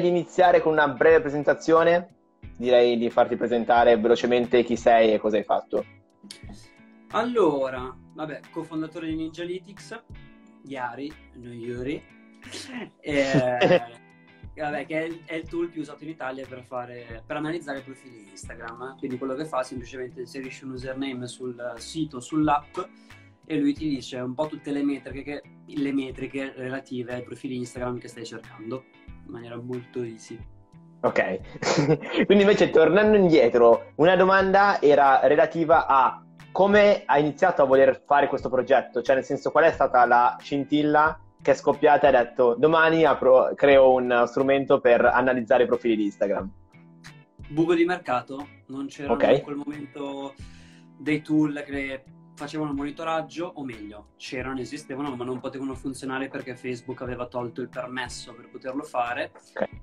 di iniziare con una breve presentazione. Direi di farti presentare velocemente chi sei e cosa hai fatto. Allora, vabbè, cofondatore di Ninjalytics, Yari, non Yuri. Eh, vabbè, che è il, è il, tool più usato in Italia per, fare, per analizzare i profili Instagram. Quindi quello che fa è semplicemente inserisce un username sul sito, sull'app e lui ti dice un po' tutte le metriche, che, le metriche relative ai profili Instagram che stai cercando in maniera molto easy. Ok, quindi invece tornando indietro, una domanda era relativa a come hai iniziato a voler fare questo progetto, cioè nel senso qual è stata la scintilla che è scoppiata e ha detto domani apro, creo un strumento per analizzare i profili di Instagram. Buco di mercato, non c'erano okay. in quel momento dei tool che facevano il monitoraggio, o meglio, c'erano, esistevano, ma non potevano funzionare perché Facebook aveva tolto il permesso per poterlo fare.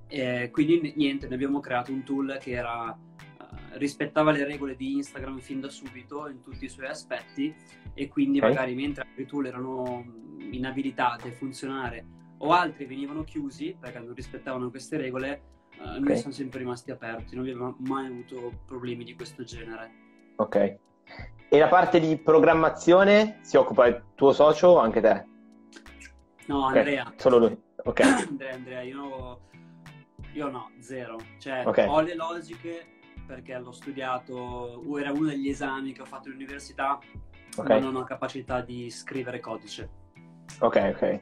E quindi niente, ne abbiamo creato un tool che era, uh, rispettava le regole di Instagram fin da subito in tutti i suoi aspetti e quindi okay. magari mentre altri tool erano inabilitati a funzionare o altri venivano chiusi perché non rispettavano queste regole, uh, okay. noi siamo sempre rimasti aperti, non abbiamo mai avuto problemi di questo genere. Ok. E la parte di programmazione si occupa il tuo socio o anche te? No, Andrea. Okay. Solo lui. Ok. Andrea, Andrea, io, io no, zero. Cioè, okay. ho le logiche perché l'ho studiato, era uno degli esami che ho fatto all'università, okay. ma non ho capacità di scrivere codice. Ok, ok.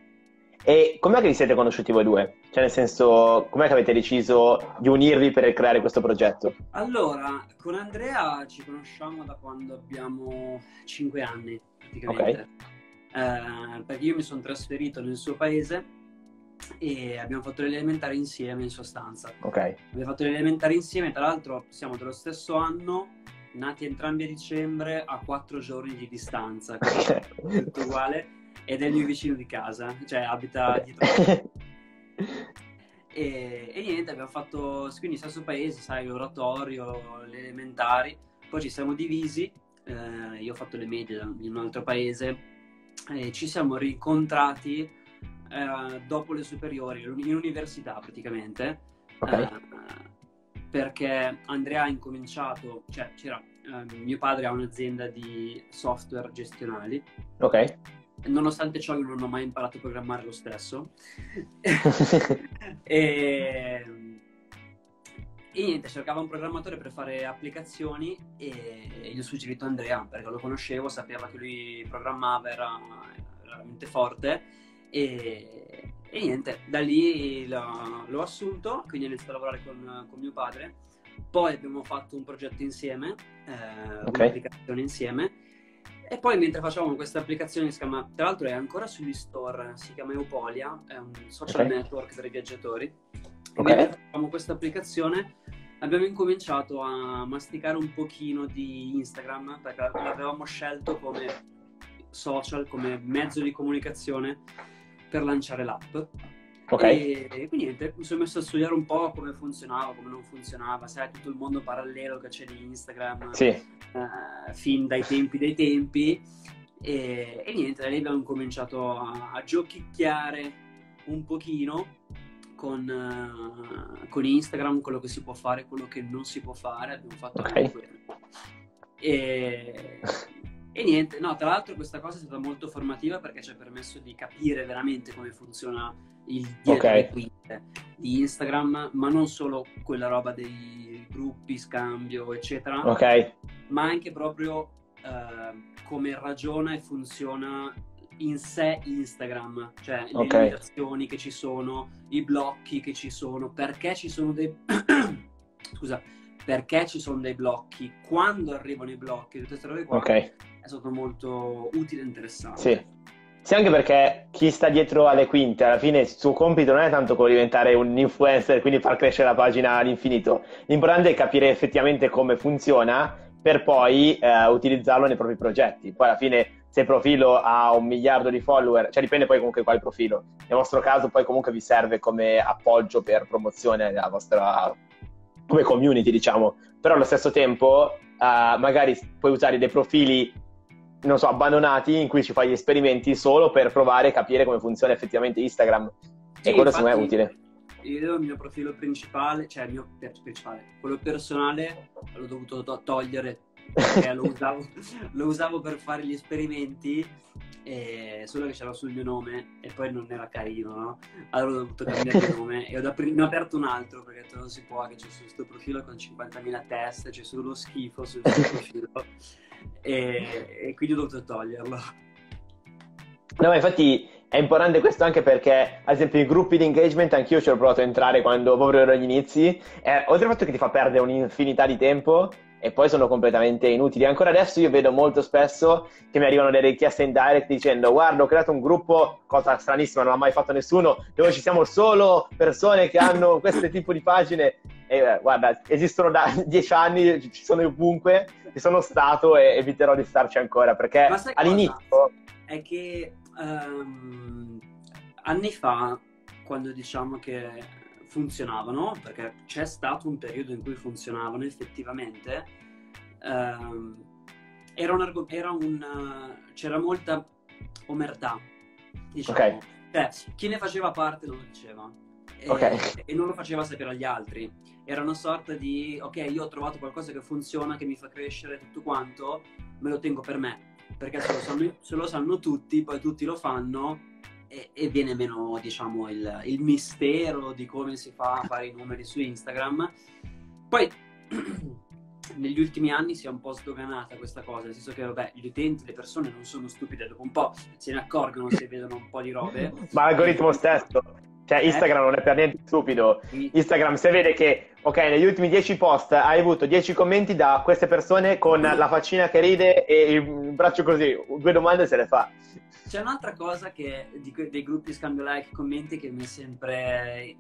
E com'è che vi siete conosciuti voi due? Cioè, nel senso, com'è che avete deciso di unirvi per creare questo progetto? Allora, con Andrea ci conosciamo da quando abbiamo 5 anni, praticamente. Okay. Eh, perché io mi sono trasferito nel suo paese e abbiamo fatto l'elementare insieme in sostanza. Ok. Abbiamo fatto l'elementare insieme, tra l'altro siamo dello stesso anno, nati entrambi a dicembre a 4 giorni di distanza, tutto uguale ed è il mio vicino di casa, cioè abita okay. dietro. e, e, niente, abbiamo fatto quindi stesso paese, sai, l'oratorio, le elementari, poi ci siamo divisi, eh, io ho fatto le medie in un altro paese e ci siamo rincontrati eh, dopo le superiori, in università praticamente. Okay. Eh, perché Andrea ha incominciato, cioè c'era, eh, mio padre ha un'azienda di software gestionali. Ok nonostante ciò io non ho mai imparato a programmare lo stesso. e, e, niente, cercavo un programmatore per fare applicazioni e gli ho suggerito Andrea perché lo conoscevo, sapeva che lui programmava, era, veramente forte e, e, niente, da lì l'ho, l'ho, assunto, quindi ho iniziato a lavorare con, con, mio padre. Poi abbiamo fatto un progetto insieme, eh, okay. un'applicazione insieme e poi mentre facevamo questa applicazione, si chiama, tra l'altro è ancora sugli store, si chiama Eupolia, è un social okay. network per i viaggiatori. Okay. mentre facevamo questa applicazione abbiamo incominciato a masticare un pochino di Instagram perché l'avevamo scelto come social, come mezzo di comunicazione per lanciare l'app. Ok. E, e, quindi niente, mi sono messo a studiare un po' come funzionava, come non funzionava, sai, tutto il mondo parallelo che c'è di Instagram, sì. uh, fin dai tempi dei tempi. E, e, niente, da lì abbiamo cominciato a, a giochicchiare un pochino con, uh, con, Instagram, quello che si può fare, quello che non si può fare, abbiamo fatto okay. anche quello. E, e niente, no, tra l'altro questa cosa è stata molto formativa perché ci ha permesso di capire veramente come funziona il dietro okay. le quinte di Instagram, ma non solo quella roba dei gruppi, scambio, eccetera, okay. ma anche proprio uh, come ragiona e funziona in sé Instagram, cioè le okay. limitazioni che ci sono, i blocchi che ci sono, perché ci sono dei... Scusa, perché ci sono dei blocchi, quando arrivano i blocchi, tutte queste robe qua, okay. è stato molto utile e interessante. Sì. Sì, anche perché chi sta dietro alle quinte, alla fine il suo compito non è tanto quello di diventare un influencer, quindi far crescere la pagina all'infinito. L'importante è capire effettivamente come funziona per poi eh, utilizzarlo nei propri progetti. Poi alla fine se il profilo ha un miliardo di follower, cioè dipende poi comunque quale profilo. Nel vostro caso poi comunque vi serve come appoggio per promozione della vostra come community, diciamo. Però allo stesso tempo eh, magari puoi usare dei profili non so, abbandonati in cui ci fai gli esperimenti solo per provare e capire come funziona effettivamente Instagram. Sì, e quello secondo me è utile. io il mio profilo principale, cioè il mio principale, quello personale l'ho dovuto to- togliere perché lo usavo, lo usavo per fare gli esperimenti e solo che c'era sul mio nome e poi non era carino, no? Allora ho dovuto cambiare nome e ho ap- ne ho aperto un altro perché non si può che c'è su questo profilo con 50.000 teste, c'è solo schifo sul suo profilo e, e quindi ho dovuto toglierlo. No, ma infatti è importante questo anche perché, ad esempio, i gruppi di engagement anch'io ci ho provato a entrare quando proprio ero agli inizi, e, oltre al fatto che ti fa perdere un'infinità di tempo, e poi sono completamente inutili. Ancora adesso io vedo molto spesso che mi arrivano delle richieste in direct dicendo guarda ho creato un gruppo, cosa stranissima, non l'ha mai fatto nessuno, dove ci siamo solo persone che hanno questo tipo di pagine e eh, guarda, esistono da dieci anni, ci sono ovunque, ci sono stato e eviterò di starci ancora perché all'inizio... È che um, anni fa, quando diciamo che funzionavano, perché c'è stato un periodo in cui funzionavano effettivamente, ehm, era un, era un, c'era molta omertà, diciamo. Okay. Cioè, chi ne faceva parte non lo diceva. E, okay. e, non lo faceva sapere agli altri. Era una sorta di, ok, io ho trovato qualcosa che funziona, che mi fa crescere tutto quanto, me lo tengo per me. Perché se lo sanno, se lo sanno tutti, poi tutti lo fanno e, e viene meno, diciamo, il, il, mistero di come si fa a fare i numeri su Instagram. Poi negli ultimi anni si è un po' sdoganata questa cosa, nel senso che vabbè, gli utenti, le persone non sono stupide, dopo un po' se ne accorgono se vedono un po' di robe. Ma l'algoritmo stesso, cioè eh? Instagram non è per niente stupido. Instagram se vede che, ok, negli ultimi 10 post hai avuto 10 commenti da queste persone con la faccina che ride e il braccio così, due domande se le fa. C'è un'altra cosa che, di, dei gruppi scambio like commenti che mi è sempre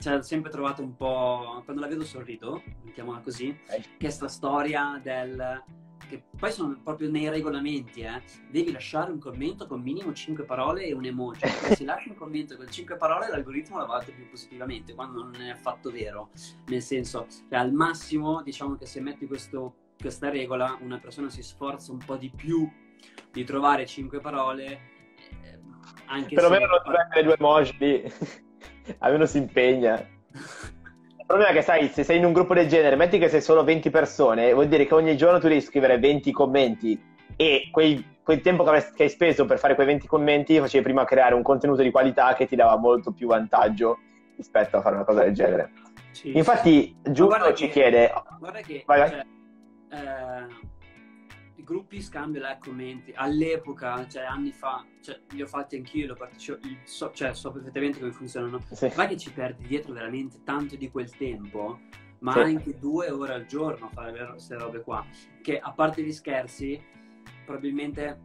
cioè, ho sempre trovato un po'. Quando la vedo sorrido, mettiamola così, eh. che è sta storia del. che poi sono proprio nei regolamenti, eh. Devi lasciare un commento con minimo 5 parole e un emoji. Perché se lasci un commento con 5 parole, l'algoritmo la valuta più positivamente, quando non è affatto vero. Nel senso, cioè, al massimo, diciamo che se metti questo, questa regola, una persona si sforza un po' di più di trovare cinque parole. Eh, anche Perlomeno non ti prende due emoji almeno si impegna. Il problema è che, sai, se sei in un gruppo del genere, metti che sei solo 20 persone, vuol dire che ogni giorno tu devi scrivere 20 commenti e quei, quel tempo che, hai speso per fare quei 20 commenti facevi prima creare un contenuto di qualità che ti dava molto più vantaggio rispetto a fare una cosa del genere. Sì, Infatti. Giulio ci che, chiede... Guarda che... Vai, vai. Cioè, eh gruppi scambio like commenti all'epoca, cioè anni fa, cioè, li ho fatti anch'io, lo partecipo, so, cioè, so perfettamente come funzionano. Sì. Ma che ci perdi dietro veramente tanto di quel tempo, ma sì. anche due ore al giorno a fare queste robe qua. Che a parte gli scherzi, probabilmente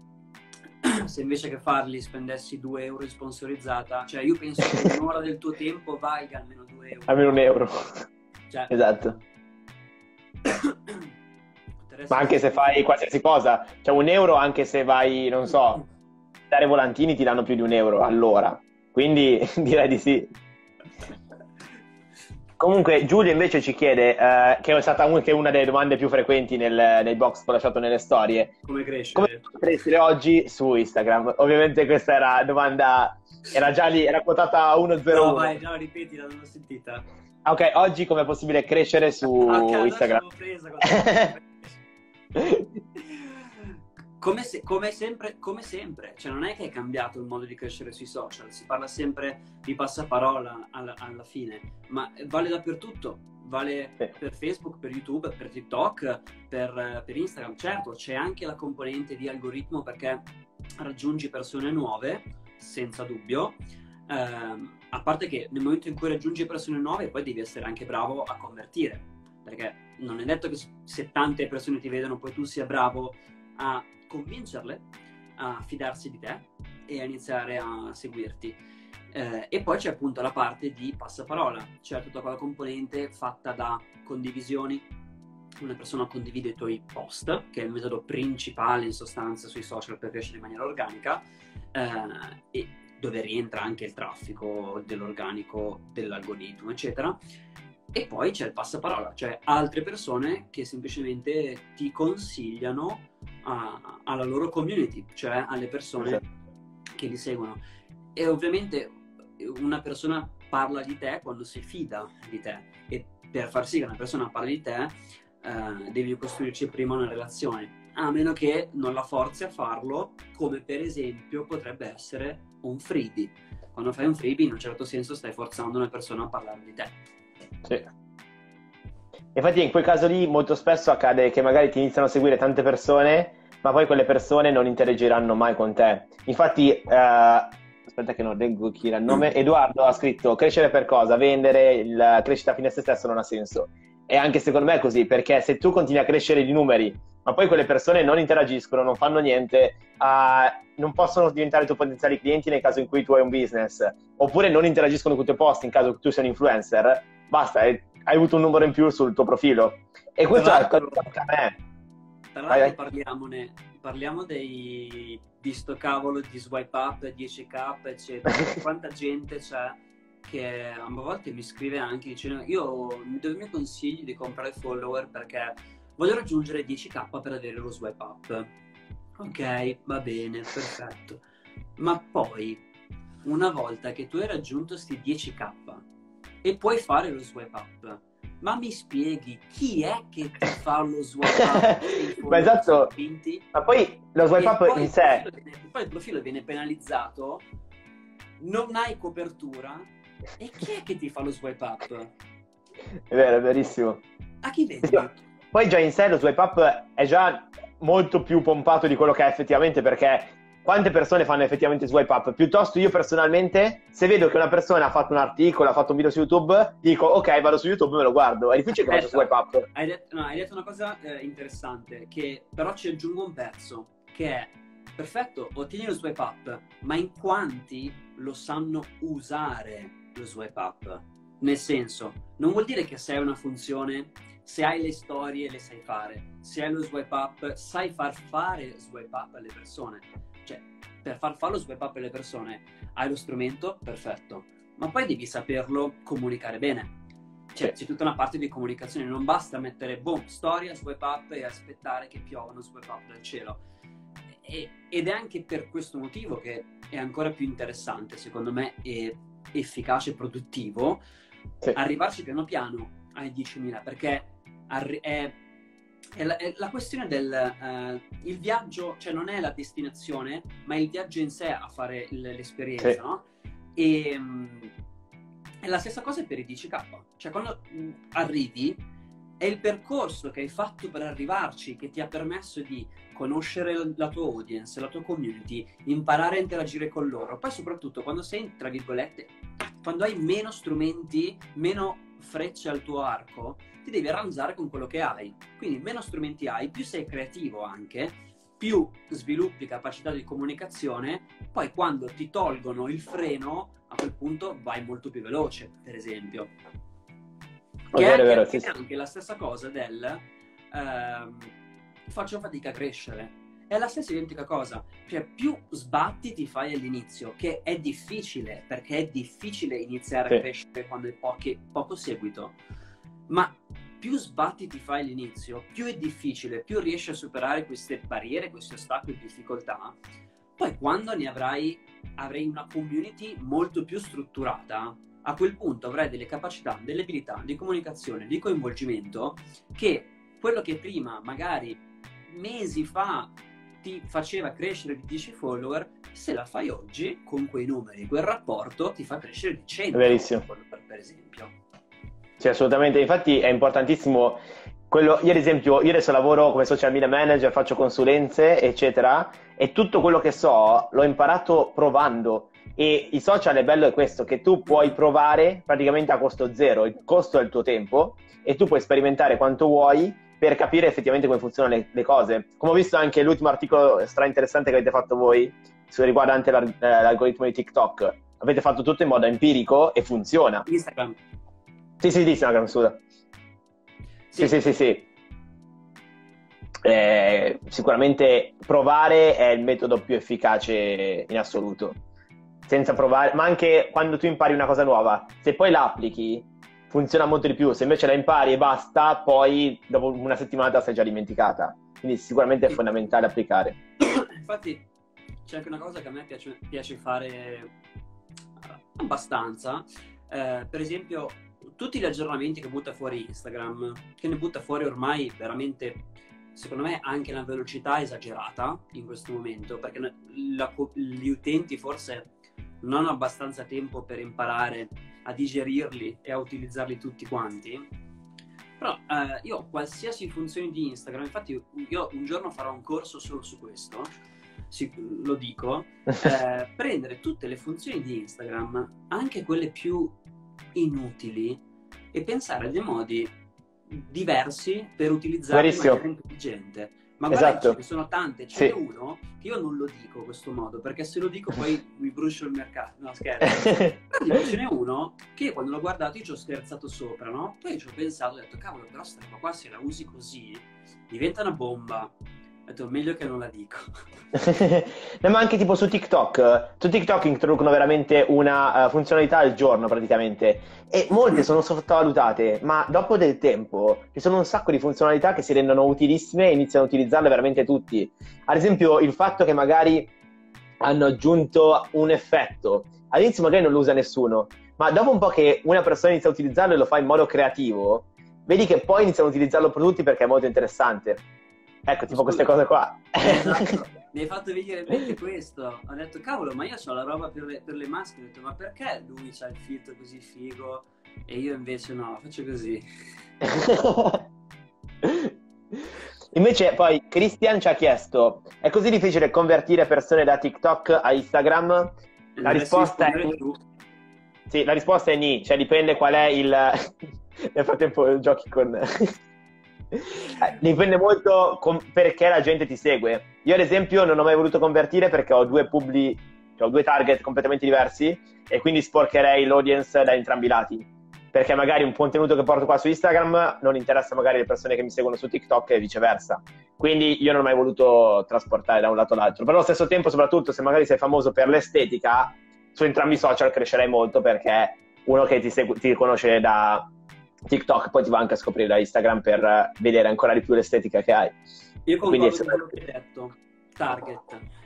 se invece che farli spendessi 2 euro sponsorizzata, cioè io penso che un'ora del tuo tempo valga almeno 2 euro. Almeno un euro. Cioè, esatto. Ma anche se fai qualsiasi cosa, cioè un euro anche se vai, non so, dare volantini ti danno più di un euro all'ora. Quindi direi di sì. Comunque Giulio invece ci chiede, eh, che è stata anche una delle domande più frequenti nel, nel box che ho lasciato nelle storie. Come crescere? Come crescere oggi su Instagram? Ovviamente questa era la domanda, era già lì, era quotata a 1-0. No, vai, no, ripeti, non l'ho sentita. Ok, oggi come è possibile crescere su ah, Instagram? Presa, come, se, come, sempre, come sempre, cioè non è che è cambiato il modo di crescere sui social, si parla sempre di passaparola alla, alla fine, ma vale dappertutto, vale per Facebook, per YouTube, per TikTok, per, per, Instagram. Certo, c'è anche la componente di algoritmo perché raggiungi persone nuove, senza dubbio. Eh, a parte che nel momento in cui raggiungi persone nuove, poi devi essere anche bravo a convertire perché non è detto che se tante persone ti vedono poi tu sia bravo a convincerle a fidarsi di te e a iniziare a seguirti. Eh, e poi c'è appunto la parte di passaparola, cioè tutta quella componente fatta da condivisioni. Una persona condivide i tuoi post, che è il metodo principale in sostanza sui social per crescere in maniera organica, eh, e dove rientra anche il traffico dell'organico, dell'algoritmo, eccetera. E poi c'è il passaparola, cioè altre persone che semplicemente ti consigliano a, alla loro community, cioè alle persone esatto. che li seguono. E ovviamente una persona parla di te quando si fida di te e per far sì che una persona parli di te eh, devi costruirci prima una relazione a meno che non la forzi a farlo come per esempio potrebbe essere un freebie quando fai un freebie in un certo senso stai forzando una persona a parlare di te sì Infatti in quel caso lì molto spesso accade che magari ti iniziano a seguire tante persone, ma poi quelle persone non interagiranno mai con te. Infatti, eh, aspetta che non leggo chi era il nome, Edoardo ha scritto crescere per cosa? Vendere, la crescita fine a se stesso non ha senso. E anche secondo me è così, perché se tu continui a crescere di numeri, ma poi quelle persone non interagiscono, non fanno niente, uh, non possono diventare i tuoi potenziali clienti nel caso in cui tu hai un business, oppure non interagiscono con i tuoi post in caso tu sia un influencer, basta, hai avuto un numero in più sul tuo profilo. E questo è quello che a me. Tra l'altro parliamone, parliamo dei, di sto cavolo di swipe up, 10k, eccetera. Quanta gente c'è che a volte mi scrive anche dicendo io mi do i miei consigli di comprare follower perché voglio raggiungere 10k per avere lo swipe up. Ok, va bene, perfetto. Ma poi, una volta che tu hai raggiunto questi 10k, e puoi fare lo swipe up. Ma mi spieghi chi è che ti fa lo swipe up? Ma esatto. Ma poi lo swipe up in sé. Viene, poi il profilo viene penalizzato, non hai copertura. E chi è che ti fa lo swipe up? È vero, è verissimo. A chi vedi? Poi già in sé lo swipe up è già molto più pompato di quello che è effettivamente perché quante persone fanno effettivamente swipe up. Piuttosto io personalmente, se vedo che una persona ha fatto un articolo, ha fatto un video su YouTube, dico ok, vado su YouTube e me lo guardo. È difficile che faccia swipe up. Hai detto, no, hai detto una cosa eh, interessante, che però ci aggiungo un pezzo, che è perfetto, ottieni lo swipe up, ma in quanti lo sanno usare lo swipe up? Nel senso, non vuol dire che se hai una funzione, se hai le storie le sai fare, se hai lo swipe up, sai far fare swipe up alle persone per far fare lo swipe up alle persone hai lo strumento, perfetto, ma poi devi saperlo comunicare bene. Cioè, c'è tutta una parte di comunicazione, non basta mettere boom, storia, swipe up e aspettare che piovano swipe up dal cielo. E, ed è anche per questo motivo che è ancora più interessante, secondo me, e efficace e produttivo sì. arrivarci piano piano ai 10.000 perché arri- è è la, è la, questione del uh, il viaggio, cioè non è la destinazione, ma è il viaggio in sé a fare l'esperienza, sì. no? E um, è la stessa cosa per i 10K. Cioè, quando mm, arrivi, è il percorso che hai fatto per arrivarci che ti ha permesso di conoscere la tua audience, la tua community, imparare a interagire con loro. Poi, soprattutto, quando sei, tra virgolette, quando hai meno strumenti, meno frecce al tuo arco, ti devi arrangiare con quello che hai. Quindi meno strumenti hai, più sei creativo anche, più sviluppi capacità di comunicazione, poi quando ti tolgono il freno, a quel punto vai molto più veloce, per esempio. Che è anche, vero, sì. anche la stessa cosa del ehm, faccio fatica a crescere. È la stessa identica cosa, cioè più sbatti ti fai all'inizio, che è difficile, perché è difficile iniziare sì. a crescere quando hai pochi, poco seguito ma più sbatti ti fai all'inizio, più è difficile, più riesci a superare queste barriere, questi ostacoli difficoltà, poi quando ne avrai, avrai una community molto più strutturata, a quel punto avrai delle capacità, delle abilità di comunicazione, di coinvolgimento che quello che prima, magari mesi fa, ti faceva crescere di 10 follower, se la fai oggi con quei numeri, quel rapporto ti fa crescere di 100 Verissimo. follower, per esempio. Sì, assolutamente. Infatti è importantissimo quello, io ad esempio, io adesso lavoro come social media manager, faccio consulenze, eccetera, e tutto quello che so l'ho imparato provando. E i social è bello è questo, che tu puoi provare praticamente a costo zero, il costo è il tuo tempo, e tu puoi sperimentare quanto vuoi per capire effettivamente come funzionano le, le cose. Come ho visto anche l'ultimo articolo stra interessante che avete fatto voi, riguardante eh, l'algoritmo di TikTok, avete fatto tutto in modo empirico e funziona. Instagram. Sì, sì, Instagram, scusa. Sì, sì, sì, sì. Eh, sicuramente provare è il metodo più efficace in assoluto. Senza provare, ma anche quando tu impari una cosa nuova, se poi la applichi, funziona molto di più. Se invece la impari e basta, poi dopo una settimana te la sei già dimenticata. Quindi sicuramente è fondamentale applicare. Infatti c'è anche una cosa che a me piace, piace fare abbastanza, eh, per esempio, tutti gli aggiornamenti che butta fuori Instagram, che ne butta fuori ormai veramente, secondo me, anche una velocità esagerata in questo momento, perché la, gli utenti forse non hanno abbastanza tempo per imparare a digerirli e a utilizzarli tutti quanti. Però eh, io ho qualsiasi funzione di Instagram, infatti io un giorno farò un corso solo su questo, sì, lo dico, eh, prendere tutte le funzioni di Instagram, anche quelle più inutili, e pensare a dei modi diversi per utilizzarli in maniera intelligente. Ma guarda esatto. ce ne sono tante, ce n'è sì. uno che io non lo dico in questo modo, perché se lo dico poi mi brucio il mercato. No, scherzo. Però ce n'è uno che quando l'ho guardato io ci ho scherzato sopra, no? Poi ci ho pensato, ho detto, cavolo, però sta roba qua se la usi così diventa una bomba. Ho detto, meglio che non la dico. no, ma anche tipo su TikTok. Su TikTok introducono veramente una uh, funzionalità al giorno praticamente. E molte sono sottovalutate, ma dopo del tempo ci sono un sacco di funzionalità che si rendono utilissime e iniziano a utilizzarle veramente tutti. Ad esempio, il fatto che magari hanno aggiunto un effetto. All'inizio magari non lo usa nessuno, ma dopo un po' che una persona inizia a utilizzarlo e lo fa in modo creativo, vedi che poi iniziano a utilizzarlo per tutti perché è molto interessante. Ecco, tipo queste cose qua. Esatto. Mi hai fatto venire in mente questo. Ho detto, cavolo, ma io ho la roba per le, per le maschere. Ho detto, ma perché lui ha il filtro così figo e io invece no, faccio così. Invece poi Christian ci ha chiesto, è così difficile convertire persone da TikTok a Instagram? La risposta è... Sì, la risposta è ni, cioè dipende qual è il... Nel frattempo giochi con... Eh, dipende molto com- perché la gente ti segue. Io, ad esempio, non ho mai voluto convertire perché ho due publi, cioè ho due target completamente diversi e quindi sporcherei l'audience da entrambi i lati. Perché magari un contenuto che porto qua su Instagram non interessa magari le persone che mi seguono su TikTok e viceversa. Quindi io non ho mai voluto trasportare da un lato all'altro. Però allo stesso tempo, soprattutto se magari sei famoso per l'estetica, su entrambi i social crescerai molto perché uno che ti, segu- ti conosce da, TikTok poi ti va anche a scoprire da Instagram per vedere ancora di più l'estetica che hai. Io concordo con quello che hai detto, target,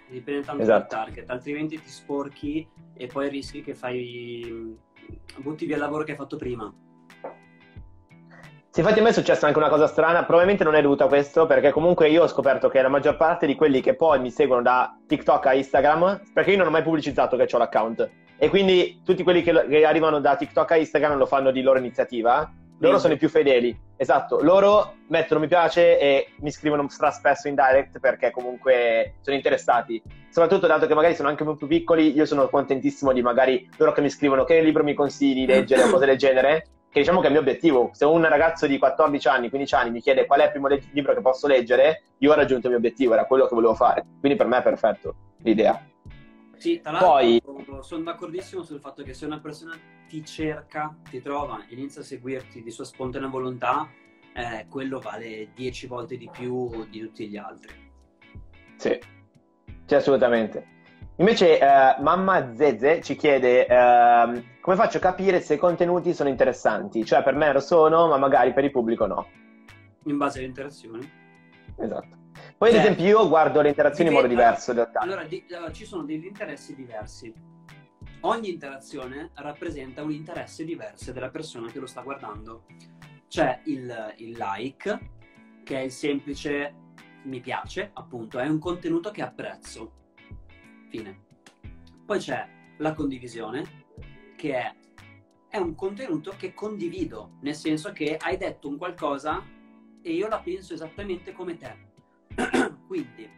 dipende tanto esatto. dal target, altrimenti ti sporchi e poi rischi che fai, butti via il lavoro che hai fatto prima. Sì, infatti a me è successa anche una cosa strana, probabilmente non è dovuta a questo, perché comunque io ho scoperto che la maggior parte di quelli che poi mi seguono da TikTok a Instagram, perché io non ho mai pubblicizzato che ho l'account, e quindi tutti quelli che, che arrivano da TikTok a Instagram lo fanno di loro iniziativa, loro sono i più fedeli, esatto. Loro mettono mi piace e mi scrivono stra spesso in direct perché comunque sono interessati. Soprattutto dato che magari sono anche molto piccoli, io sono contentissimo di magari loro che mi scrivono che libro mi consigli di leggere o cose del genere. Che diciamo che è il mio obiettivo. Se un ragazzo di 14 anni, 15 anni mi chiede qual è il primo le- libro che posso leggere, io ho raggiunto il mio obiettivo, era quello che volevo fare. Quindi per me è perfetto l'idea. Sì, tra l'altro Poi... sono d'accordissimo sul fatto che se una persona ti cerca, ti trova, inizia a seguirti di sua spontanea volontà, eh, quello vale 10 volte di più di tutti gli altri. Sì, sì assolutamente. Invece eh, Mamma Zeze ci chiede eh, come faccio a capire se i contenuti sono interessanti, cioè per me lo sono, ma magari per il pubblico no. In base alle interazioni. Esatto. Poi, cioè, ad esempio, io guardo le interazioni in modo diverso. Allora, di, allora, ci sono degli interessi diversi. Ogni interazione rappresenta un interesse diverso della persona che lo sta guardando. C'è il, il like, che è il semplice mi piace, appunto, è un contenuto che apprezzo. Fine. Poi c'è la condivisione, che è, è un contenuto che condivido, nel senso che hai detto un qualcosa e io la penso esattamente come te quindi,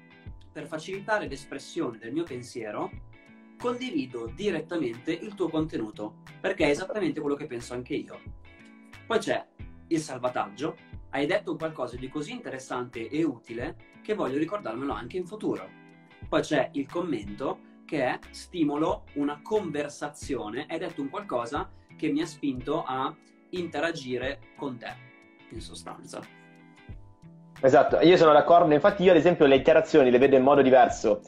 per facilitare l'espressione del mio pensiero, condivido direttamente il tuo contenuto, perché è esattamente quello che penso anche io. Poi c'è il salvataggio, hai detto qualcosa di così interessante e utile che voglio ricordarmelo anche in futuro. Poi c'è il commento, che è stimolo una conversazione, hai detto un qualcosa che mi ha spinto a interagire con te, in sostanza. Esatto, io sono d'accordo, infatti io ad esempio le interazioni le vedo in modo diverso,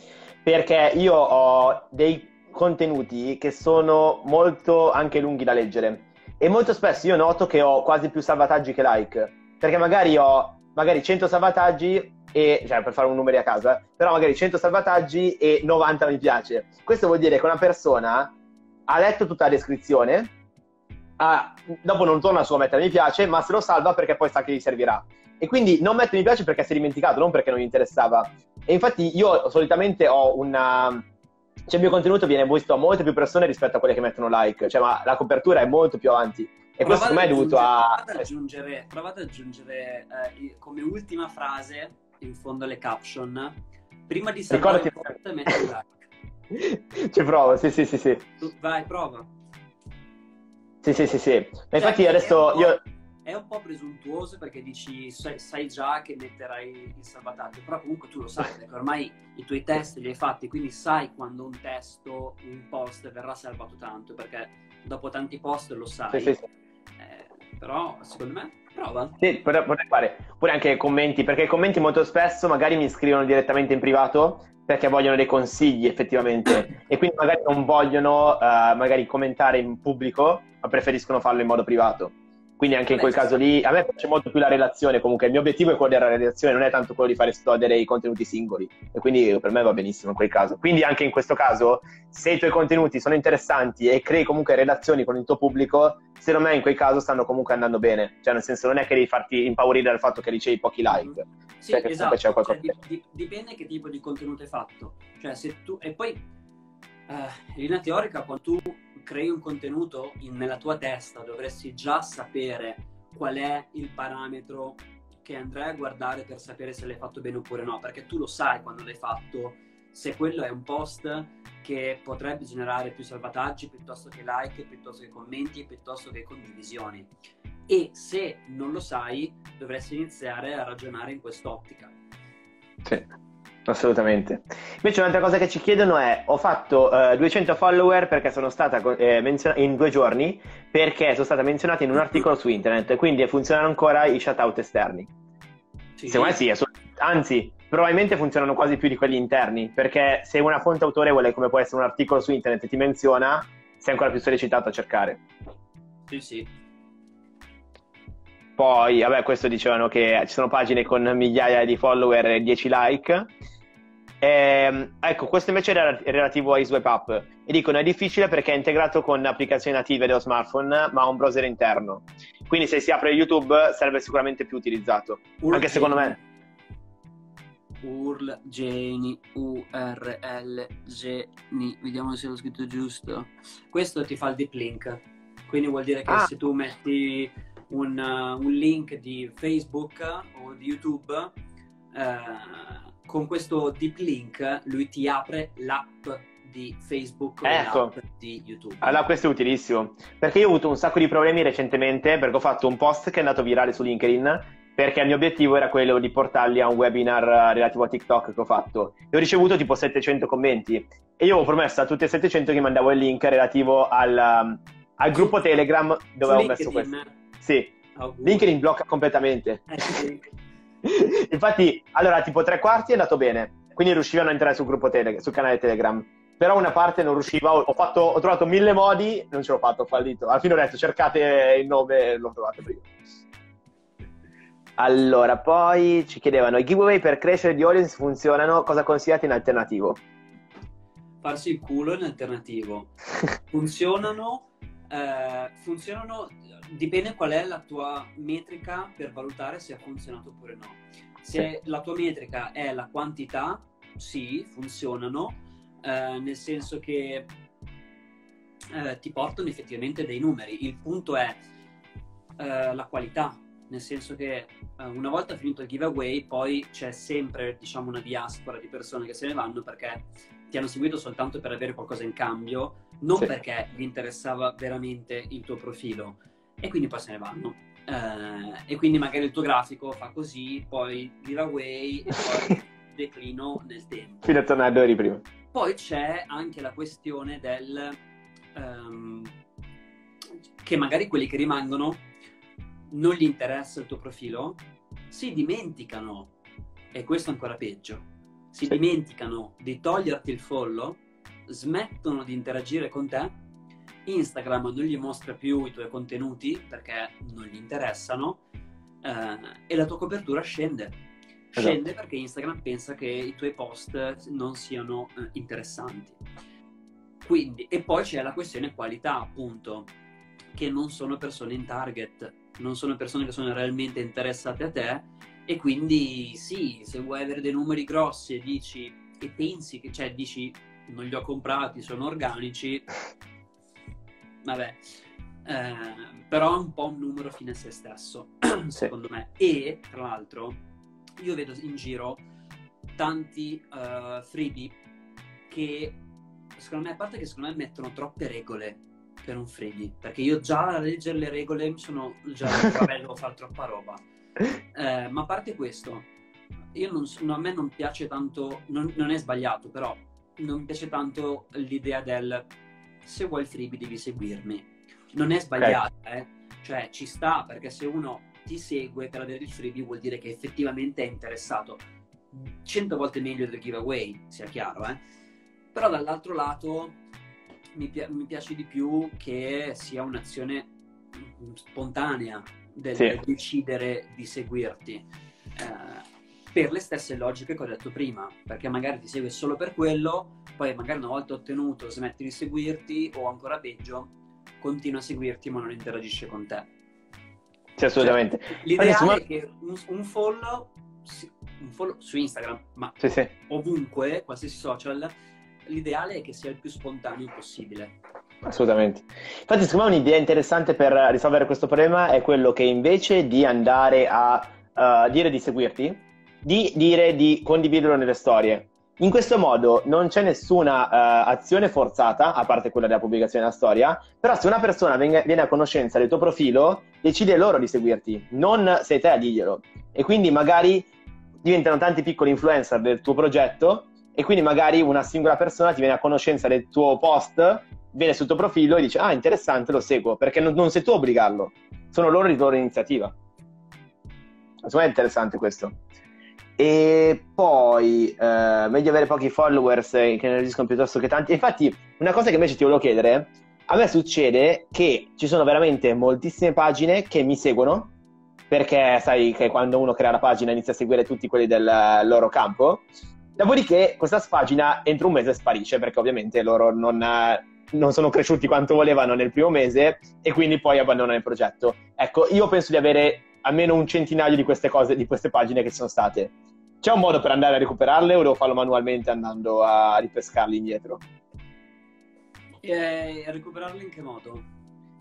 perché io ho dei contenuti che sono molto anche lunghi da leggere e molto spesso io noto che ho quasi più salvataggi che like, perché magari ho magari 100 salvataggi e, cioè per fare un numero a casa, però magari 100 salvataggi e 90 mi piace. Questo vuol dire che una persona ha letto tutta la descrizione ah, dopo non torna su a mettere mi piace, ma se lo salva perché poi sa che gli servirà. E quindi non mette mi piace perché si è dimenticato, non perché non gli interessava. E infatti io solitamente ho una... Cioè il mio contenuto viene visto a molte più persone rispetto a quelle che mettono like, cioè ma la copertura è molto più avanti. E questo secondo me è dovuto a... Provate ad aggiungere, provate ad aggiungere eh, come ultima frase in fondo alle caption, prima di salvare il post metti like. Ci provo, sì sì sì sì. Vai, prova. Sì sì sì sì. Ma infatti cioè, adesso io è un po' presuntuoso perché dici sai, sai, già che metterai il salvataggio, però comunque tu lo sai perché ormai i tuoi test li hai fatti, quindi sai quando un testo, un post verrà salvato tanto perché dopo tanti post lo sai. Sì, sì, sì. Eh, però secondo me prova. Sì, potrei fare pure anche commenti perché i commenti molto spesso magari mi scrivono direttamente in privato perché vogliono dei consigli effettivamente e quindi magari non vogliono uh, magari commentare in pubblico ma preferiscono farlo in modo privato. Quindi anche in quel caso lì, a me piace molto più la relazione, comunque il mio obiettivo è quello della relazione, non è tanto quello di fare esplodere i contenuti singoli e quindi per me va benissimo in quel caso. Quindi anche in questo caso, se i tuoi contenuti sono interessanti e crei comunque relazioni con il tuo pubblico, secondo me in quel caso stanno comunque andando bene, cioè nel senso non è che devi farti impaurire dal fatto che ricevi pochi like. Sì, cioè, esatto, c'è qualcosa cioè, di, dipende che tipo di contenuto hai fatto. Cioè, se tu... E poi, in linea teorica, quando tu crei un contenuto in, nella tua testa, dovresti già sapere qual è il parametro che andrai a guardare per sapere se l'hai fatto bene oppure no, perché tu lo sai quando l'hai fatto, se quello è un post che potrebbe generare più salvataggi piuttosto che like, piuttosto che commenti, piuttosto che condivisioni. E se non lo sai, dovresti iniziare a ragionare in quest'ottica. Sì. Assolutamente. Invece un'altra cosa che ci chiedono è, ho fatto uh, eh, 200 follower perché sono stata eh, menzionata in due giorni, perché sono stata menzionata in un articolo su internet, quindi funzionano ancora i shoutout esterni. Sì. Secondo me sì, anzi, probabilmente funzionano quasi più di quelli interni, perché se una fonte autorevole come può essere un articolo su internet ti menziona, sei ancora più sollecitato a cercare. Sì, sì. Poi, vabbè, questo dicevano che ci sono pagine con migliaia di follower e 10 like. Ehm, ecco, questo invece è relativo ai swipe up. E dicono è difficile perché è integrato con applicazioni native dello smartphone, ma ha un browser interno. Quindi se si apre YouTube sarebbe sicuramente più utilizzato. Url Anche secondo me. URL, Geni, URL, Geni. Vediamo se l'ho scritto giusto. Questo ti fa il deep link. Quindi vuol dire che ah. se tu metti un, uh, un, link di Facebook o di YouTube, uh, con questo deep link lui ti apre l'app di Facebook ecco. di YouTube. Allora questo è utilissimo, perché io ho avuto un sacco di problemi recentemente perché ho fatto un post che è andato virale su LinkedIn perché il mio obiettivo era quello di portarli a un webinar relativo a TikTok che ho fatto e ho ricevuto tipo 700 commenti e io ho promesso a tutti e 700 che mandavo il link relativo al, al gruppo Telegram dove ho messo questo. Sì, Auguri. LinkedIn blocca completamente. Eh, sì. Infatti, allora, tipo tre quarti è andato bene, quindi riuscivano a entrare sul gruppo Telegram, sul canale Telegram. Però una parte non riusciva, ho, fatto, ho trovato mille modi, non ce l'ho fatto, ho fallito. Alla fine ho detto cercate il nome e l'ho trovato prima. Allora, poi ci chiedevano, i giveaway per crescere di audience funzionano, cosa consigliate in alternativo? Farsi il culo in alternativo. funzionano, eh, funzionano dipende qual è la tua metrica per valutare se ha funzionato oppure no. Se la tua metrica è la quantità, sì, funzionano, eh, nel senso che eh, ti portano effettivamente dei numeri. Il punto è eh, la qualità, nel senso che eh, una volta finito il giveaway poi c'è sempre diciamo una diaspora di persone che se ne vanno perché ti hanno seguito soltanto per avere qualcosa in cambio, non sì. perché gli interessava veramente il tuo profilo e quindi poi se ne vanno. Eh, e quindi magari il tuo grafico fa così, poi giveaway e poi declino nel tempo. Fino a tornare due ore prima. Poi c'è anche la questione del um, che magari quelli che rimangono non gli interessa il tuo profilo, si dimenticano, e questo è ancora peggio, si sì. dimenticano di toglierti il follow, smettono di interagire con te Instagram non gli mostra più i tuoi contenuti perché non gli interessano eh, e la tua copertura scende. Scende esatto. perché Instagram pensa che i tuoi post non siano eh, interessanti. Quindi, e poi c'è la questione qualità, appunto. che non sono persone in target, non sono persone che sono realmente interessate a te e quindi sì, se vuoi avere dei numeri grossi e dici e pensi che cioè dici non li ho comprati, sono organici, vabbè, eh, però è un po' un numero fine a se stesso, secondo me. E tra l'altro io vedo in giro tanti uh, freebie che secondo me, a parte che secondo me mettono troppe regole per un freebie, perché io già a leggere le regole mi sono già vabbè, devo fare troppa roba. Eh, ma a parte questo, io non, a me non piace tanto, non, non, è sbagliato, però non mi piace tanto l'idea del se vuoi il freebie devi seguirmi. Non è sbagliata, okay. eh? cioè ci sta perché se uno ti segue per avere il freebie vuol dire che effettivamente è interessato. Cento volte meglio del giveaway, sia chiaro, eh? Però dall'altro lato mi, pi- mi piace di più che sia un'azione spontanea del sì. decidere di seguirti. Eh, per le stesse logiche che ho detto prima, perché magari ti segue solo per quello, poi magari una volta ottenuto smetti di seguirti o ancora peggio, continua a seguirti ma non interagisce con te. Sì, assolutamente. Cioè, l'ideale Adesso, è che un, un, follow, un, follow, su Instagram, ma sì, sì. ovunque, qualsiasi social, l'ideale è che sia il più spontaneo possibile. Assolutamente. Infatti, secondo me un'idea interessante per risolvere questo problema è quello che invece di andare a uh, dire di seguirti, di dire di condividerlo nelle storie. In questo modo non c'è nessuna uh, azione forzata, a parte quella della pubblicazione della storia, però se una persona viene, viene a conoscenza del tuo profilo, decide loro di seguirti, non sei te a dirglielo. E quindi magari diventano tanti piccoli influencer del tuo progetto e quindi magari una singola persona ti viene a conoscenza del tuo post, viene sul tuo profilo e dice ah interessante lo seguo, perché non, non sei tu a obbligarlo, sono loro di loro iniziativa. Secondo me è interessante questo. E poi eh, meglio avere pochi followers che ne reagiscono piuttosto che tanti. Infatti, una cosa che invece ti volevo chiedere, a me succede che ci sono veramente moltissime pagine che mi seguono, perché sai che quando uno crea la pagina inizia a seguire tutti quelli del loro campo. Dopodiché questa pagina entro un mese sparisce, perché ovviamente loro non, non sono cresciuti quanto volevano nel primo mese e quindi poi abbandonano il progetto. Ecco, io penso di avere almeno un centinaio di queste cose, di queste pagine che ci sono state. C'è un modo per andare a recuperarle o devo farlo manualmente andando a ripescarle indietro? E a recuperarle in che modo?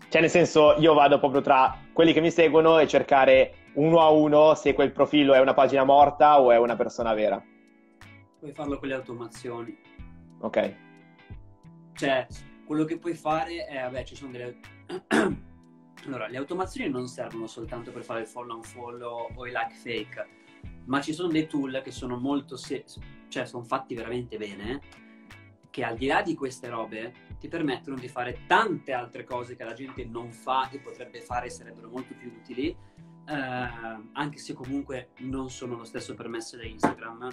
Cioè, nel senso, io vado proprio tra quelli che mi seguono e cercare uno a uno se quel profilo è una pagina morta o è una persona vera. Puoi farlo con le automazioni. Ok. Cioè, quello che puoi fare è, vabbè, ci sono delle... allora, le automazioni non servono soltanto per fare il follow on follow o i like fake, ma ci sono dei tool che sono molto, se- cioè sono fatti veramente bene, che al di là di queste robe ti permettono di fare tante altre cose che la gente non fa e potrebbe fare e sarebbero molto più utili, eh, anche se comunque non sono lo stesso permesso da Instagram.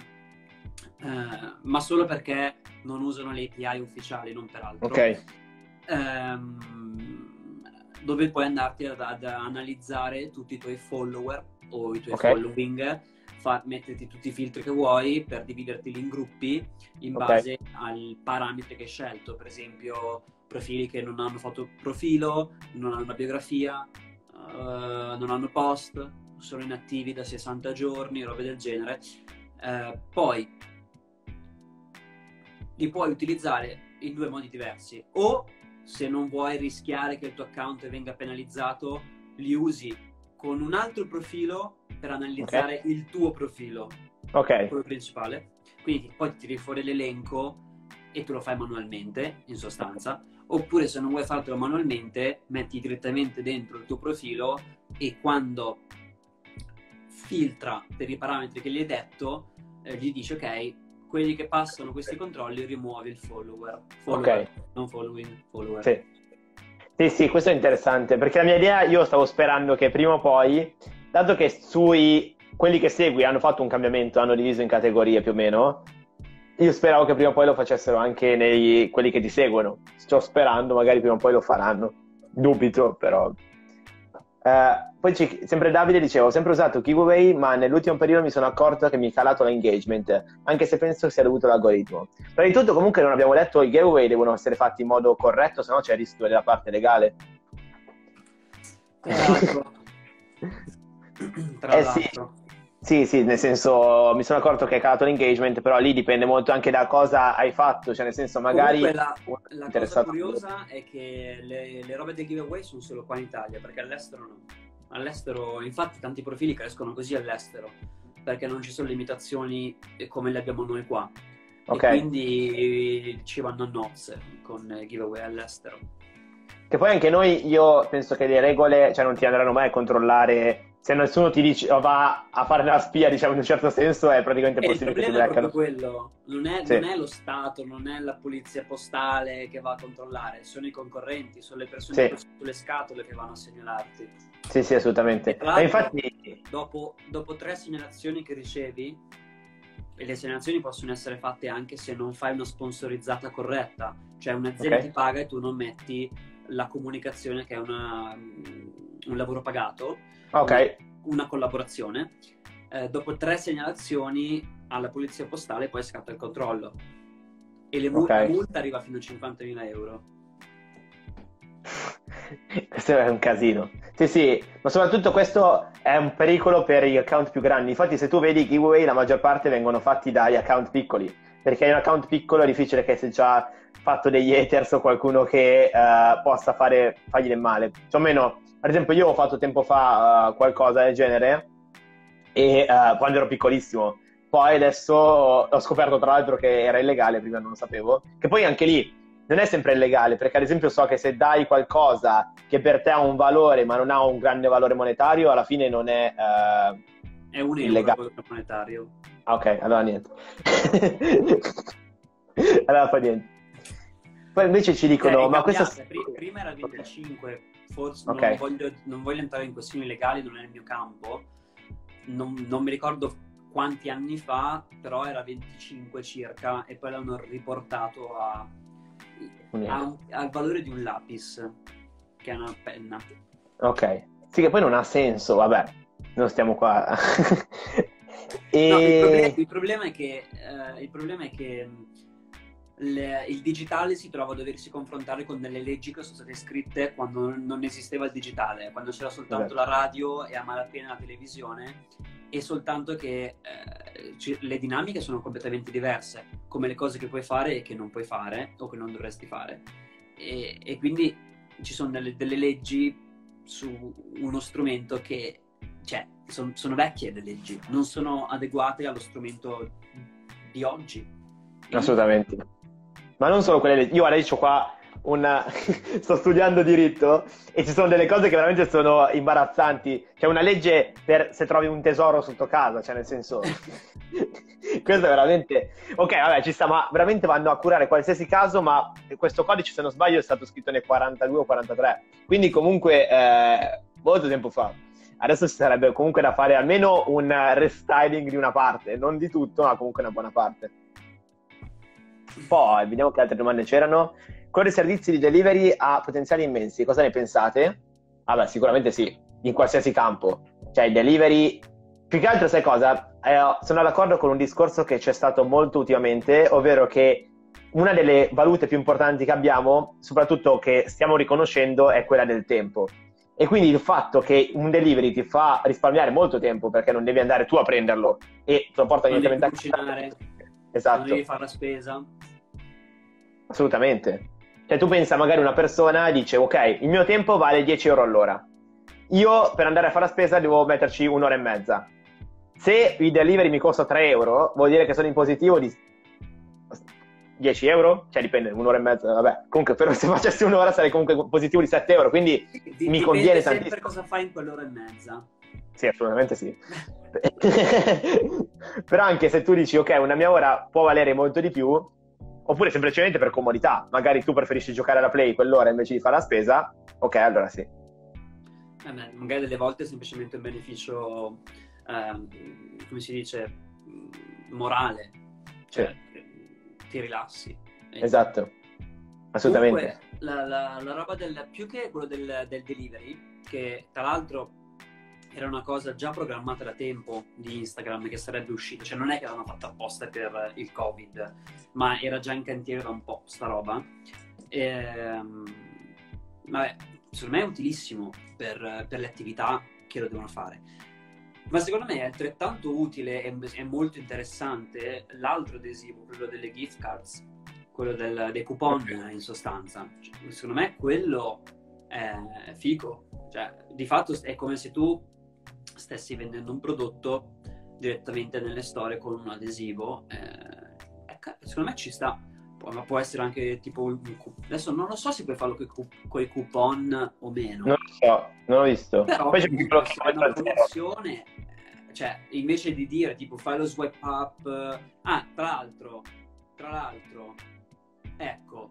Eh, ma solo perché non usano le API ufficiali, non per altro. Ok. Ehm, dove puoi andarti ad, ad, analizzare tutti i tuoi follower o i tuoi okay. following, far, metterti tutti i filtri che vuoi per dividerti in gruppi in okay. base al parametro che hai scelto. Per esempio, profili che non hanno fatto profilo, non hanno una biografia, uh, non hanno post, sono inattivi da 60 giorni, robe del genere. Uh, poi li puoi utilizzare in due modi diversi. O se non vuoi rischiare che il tuo account venga penalizzato, li usi con un altro profilo per analizzare okay. il tuo profilo, okay. quello principale. Quindi poi ti tiri fuori l'elenco e tu lo fai manualmente, in sostanza. Oppure se non vuoi fartelo manualmente, metti direttamente dentro il tuo profilo e quando filtra per i parametri che gli hai detto, eh, gli dici ok, quelli che passano questi controlli rimuovi il follower. follower ok. Non following, follower. Sì. Sì, sì, questo è interessante perché la mia idea, io stavo sperando che prima o poi, dato che sui quelli che segui hanno fatto un cambiamento, hanno diviso in categorie più o meno, io speravo che prima o poi lo facessero anche nei quelli che ti seguono. Sto sperando, magari prima o poi lo faranno. Dubito, però Uh, poi sempre Davide diceva: Ho sempre usato giveaway, ma nell'ultimo periodo mi sono accorto che mi è calato l'engagement, anche se penso sia dovuto all'algoritmo. Prima di tutto, comunque, non abbiamo detto i giveaway devono essere fatti in modo corretto, se no c'è il rischio della parte legale. Tra l'altro. Tra Eh l'altro. Sì, sì, nel senso mi sono accorto che è calato l'engagement, però lì dipende molto anche da cosa hai fatto, cioè nel senso magari Comunque la, la cosa curiosa è che le, le robe del giveaway sono solo qua in Italia, perché all'estero no. All'estero, infatti, tanti profili crescono così all'estero, perché non ci sono limitazioni come le abbiamo noi qua. Ok. E quindi ci vanno a nozze con giveaway all'estero. Che poi anche noi, io penso che le regole, cioè non ti andranno mai a controllare, se nessuno ti dice o va a fare la spia, diciamo in un certo senso, è praticamente E il possibile che ti problema è proprio beccano. quello, non è, Sì. non è lo Stato, non è la polizia postale che va a controllare, sono i concorrenti, sono le persone Sì. sulle scatole che vanno a segnalarti. Sì, sì, assolutamente. L'altro- infatti, Dopo, dopo tre segnalazioni che ricevi, e le segnalazioni possono essere fatte anche se non fai una sponsorizzata corretta, cioè un'azienda Ok. ti paga e tu non metti la comunicazione che è una- un lavoro pagato, ok, una collaborazione. Eh, dopo tre segnalazioni alla polizia postale poi scatta il controllo e le mu- Ok. la multa arriva fino a 50.000 euro. questo è un casino. Sì, sì, ma soprattutto questo è un pericolo per gli account più grandi. Infatti, se tu vedi i giveaway, la maggior parte vengono fatti dagli account piccoli, perché in un account piccolo è difficile che sia già fatto degli haters o qualcuno che eh, possa fare, fargli del male. Più o meno, ad esempio, io ho fatto tempo fa eh, qualcosa del genere e eh, quando ero piccolissimo. Poi adesso ho scoperto tra l'altro che era illegale, prima non lo sapevo. Che poi anche lì non è sempre illegale, perché ad esempio so che se dai qualcosa che per te ha un valore ma non ha un grande valore monetario, alla fine non è... È un euro Illegale. il valore monetario. Ah, ok, allora niente. allora fa niente. Poi invece ci dicono, è ma. Pri- Prima era 25, forse Ok. non, voglio, non voglio entrare in questioni legali, non è il mio campo. Non, non mi ricordo quanti anni fa, però era 25 circa e poi l'hanno riportato a, a al valore di un lapis, che è una penna. Ok. Sì, che poi non ha senso, vabbè, non stiamo qua. e... No, il, problema, il problema è che, eh, il, problema è che le- il digitale si trova a doversi confrontare con delle leggi che sono state scritte quando non- esisteva il digitale, quando c'era soltanto Esatto. la radio e a malapena la televisione, e soltanto che eh, ci- le dinamiche sono completamente diverse, come le cose che puoi fare e che non puoi fare o che non dovresti fare. E, e quindi ci sono delle, delle leggi su uno strumento che, cioè, son- sono vecchie le leggi, non sono adeguate allo strumento di oggi. Assolutamente. Ma non solo quelle leggi. Io adesso qua una... sto studiando diritto e ci sono delle cose che veramente sono imbarazzanti. C'è una legge per se trovi un tesoro sotto casa, cioè nel senso... Questo è veramente... Ok, vabbè, ci sta, ma veramente vanno a curare qualsiasi caso, ma questo codice, se non sbaglio, è stato scritto nel 42 o 43. Quindi comunque eh, molto tempo fa. Adesso ci sarebbe comunque da fare almeno un restyling di una parte, non di tutto, ma comunque una buona parte. Poi vediamo che altre domande c'erano. Con i servizi di delivery ha potenziali immensi, cosa ne pensate? Vabbè, sicuramente sì, in qualsiasi campo. Cioè, il delivery. Più che altro, sai cosa? Eh, sono d'accordo con un discorso che c'è stato molto ultimamente, ovvero che una delle valute più importanti che abbiamo, soprattutto che stiamo riconoscendo, è quella del tempo. E quindi il fatto che un delivery ti fa risparmiare molto tempo perché non devi andare tu a prenderlo e te lo porta Non direttamente a cucinare, non Esatto. devi fare la spesa. Assolutamente. Cioè, tu pensa magari una persona dice, ok, il mio tempo vale 10 euro all'ora. Io per andare a fare la spesa devo metterci un'ora e mezza. Se il delivery mi costa 3 euro, vuol dire che sono in positivo di 10 euro? Cioè, dipende, un'ora e mezza, vabbè. Comunque, però se facessi un'ora sarei comunque positivo di 7 euro, quindi Di- mi dipende conviene sempre tantissimo. cosa fai in quell'ora e mezza. Sì, assolutamente sì. Però anche se tu dici, ok, una mia ora può valere molto di più, oppure semplicemente per comodità, magari tu preferisci giocare alla play quell'ora invece di fare la spesa, ok, allora sì. Eh beh, magari delle volte è semplicemente un beneficio, ehm, come si dice, morale. Cioè, ti rilassi. E- Esatto, assolutamente. Comunque, la, la- la roba del più che quello del, del delivery, che tra l'altro era una cosa già programmata da tempo di Instagram che sarebbe uscita, cioè non è che l'hanno fatta apposta per il Covid, ma era già in cantiere da un po' sta roba. Ehm, vabbè, secondo me è utilissimo per, per le attività che lo devono fare. Ma secondo me è altrettanto utile e è molto interessante l'altro adesivo, quello delle gift cards, quello del, dei coupon in sostanza. Cioè, secondo me quello è figo. Cioè, di fatto è come se tu stessi vendendo un prodotto direttamente nelle storie con un adesivo. Eh, secondo me ci sta ma può essere anche tipo un adesso non lo so se puoi farlo con i coupon o meno non lo so non l'ho visto però poi c'è una promozione cioè invece di dire tipo fai lo swipe up ah tra l'altro tra l'altro ecco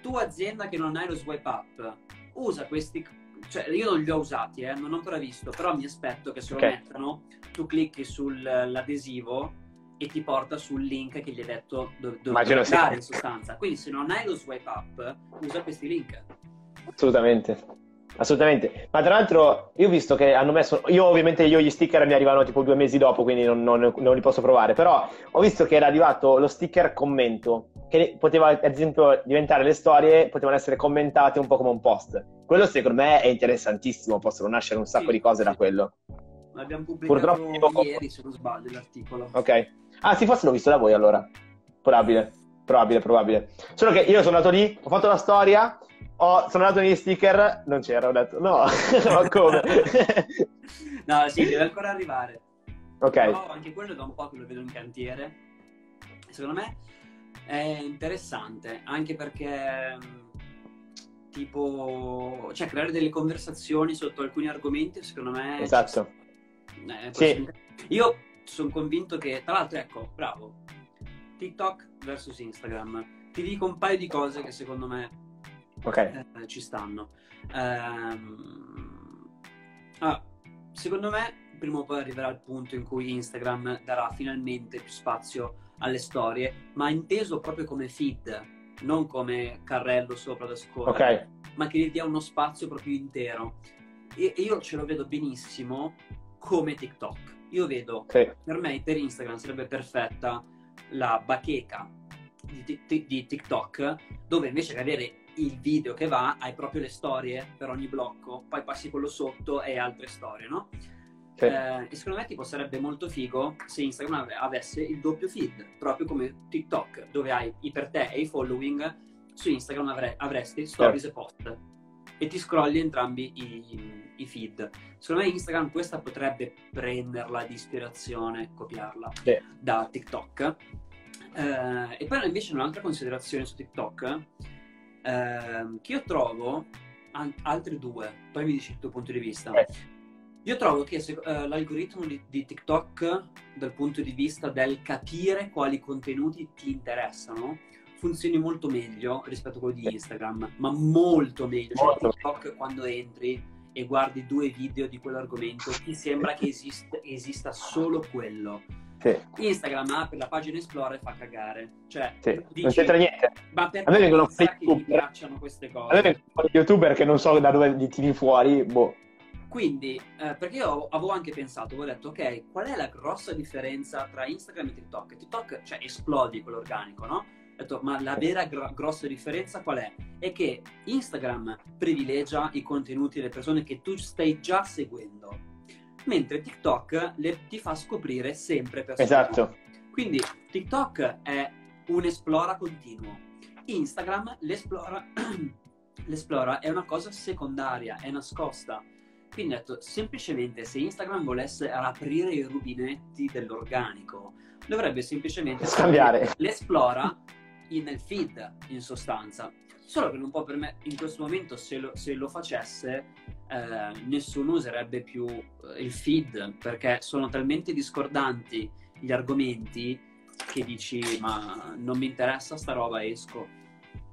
tu azienda che non hai lo swipe up usa questi cioè io non li ho usati eh, non ho ancora visto però mi aspetto che se okay. lo mettano tu clicchi sull'adesivo e ti porta sul link che gli hai detto dove, dove andare in sostanza. Quindi se non hai lo swipe up, usa questi link. Assolutamente. Assolutamente, ma tra l'altro io ho visto che hanno messo, io ovviamente io gli sticker mi arrivano tipo due mesi dopo, quindi non, non, non, li posso provare, però ho visto che era arrivato lo sticker commento, che poteva ad esempio diventare le storie, potevano essere commentate un po' come un post. Quello secondo me è interessantissimo, possono nascere un sacco sì, di cose sì. da quello. L'abbiamo pubblicato Purtroppo, ieri, se non sbaglio, l'articolo. Ok. Ah, sì, forse l'ho visto da voi allora. Probabile, probabile, probabile. Solo che io sono andato lì, ho fatto la storia, ho, sono andato negli sticker, non c'era, ho detto no, ma come? no, sì, deve ancora arrivare. Ok. Però anche quello da un po' che lo vedo in cantiere. Secondo me è interessante, anche perché tipo, cioè creare delle conversazioni sotto alcuni argomenti, secondo me... Esatto. Eh, sì. Io sono convinto che, tra l'altro, ecco, bravo, TikTok versus Instagram. Ti dico un paio di cose che secondo me okay. eh, ci stanno. Ehm... Ah, secondo me, prima o poi arriverà il punto in cui Instagram darà finalmente più spazio alle storie, ma inteso proprio come feed, non come carrello sopra da scorrere, okay. ma che gli dia uno spazio proprio intero. E, e io ce lo vedo benissimo come TikTok io vedo, sì. per me, per Instagram sarebbe perfetta la bacheca di, di, di, TikTok, dove invece che avere il video che va, hai proprio le storie per ogni blocco, poi passi quello sotto e altre storie, no? Sì. Eh, e secondo me tipo sarebbe molto figo se Instagram avesse il doppio feed, proprio come TikTok, dove hai i per te e i following, su Instagram avre- avresti stories sì. e post e ti scrolli entrambi i, i, feed. Secondo me Instagram questa potrebbe prenderla di ispirazione, copiarla sì. da TikTok. Eh, e poi invece un'altra considerazione su TikTok eh, che io trovo an- altre due, poi mi dici il tuo punto di vista. Eh. Io trovo che se, uh, l'algoritmo di, di, TikTok, dal punto di vista del capire quali contenuti ti interessano, funzioni molto meglio rispetto a quello di Instagram, ma molto meglio. Cioè. TikTok quando entri e guardi due video di quell'argomento, ti sembra che esiste, esista solo quello. Sì. Instagram apre la pagina Esplora e fa cagare. Cioè, sì. dici, non c'entra niente. Ma perché a me vengono mi piacciono queste cose? A me vengono youtuber che non so da dove li tiri fuori, boh. Quindi, eh, perché io avevo anche pensato, avevo detto, ok, qual è la grossa differenza tra Instagram e TikTok? TikTok, cioè, esplodi quell'organico, no? detto, ma la vera gr- grossa differenza qual è? È che Instagram privilegia i contenuti delle persone che tu stai già seguendo, mentre TikTok le, ti fa scoprire sempre persone. Esatto. Quindi TikTok è un esplora continuo. Instagram l'esplora, l'esplora è una cosa secondaria, è nascosta. Quindi ho detto, semplicemente se Instagram volesse aprire i rubinetti dell'organico, dovrebbe semplicemente scambiare l'esplora nel feed in sostanza. Solo che non può permettere, in questo momento se lo, se lo facesse eh, nessuno userebbe più eh, il feed perché sono talmente discordanti gli argomenti che dici ma non mi interessa sta roba esco.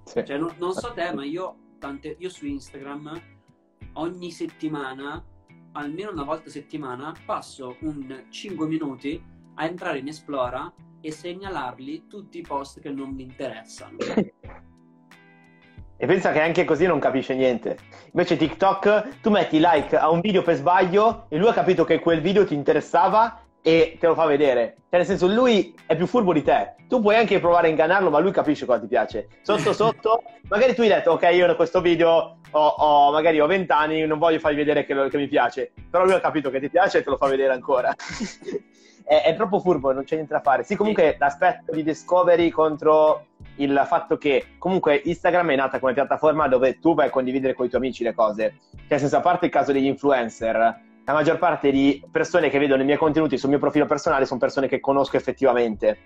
Sì. Cioè, non, non, so te ma io, tante, io su Instagram ogni settimana almeno una volta a settimana passo un 5 minuti a entrare in Esplora e segnalarli tutti i post che non mi interessano. E pensa che anche così non capisce niente. Invece TikTok, tu metti like a un video per sbaglio e lui ha capito che quel video ti interessava e te lo fa vedere. Cioè, nel senso, lui è più furbo di te. Tu puoi anche provare a ingannarlo, ma lui capisce cosa ti piace. Sotto sotto, magari tu hai detto, ok, io in questo video ho, ho magari ho 20 anni, non voglio fargli vedere che, che, mi piace. Però lui ha capito che ti piace e te lo fa vedere ancora. è, è, troppo furbo, non c'è niente da fare. Sì, comunque l'aspetto di discovery contro il fatto che comunque Instagram è nata come piattaforma dove tu vai a condividere con i tuoi amici le cose. Cioè, nel senso, a parte il caso degli influencer, la maggior parte di persone che vedono i miei contenuti sul mio profilo personale sono persone che conosco effettivamente.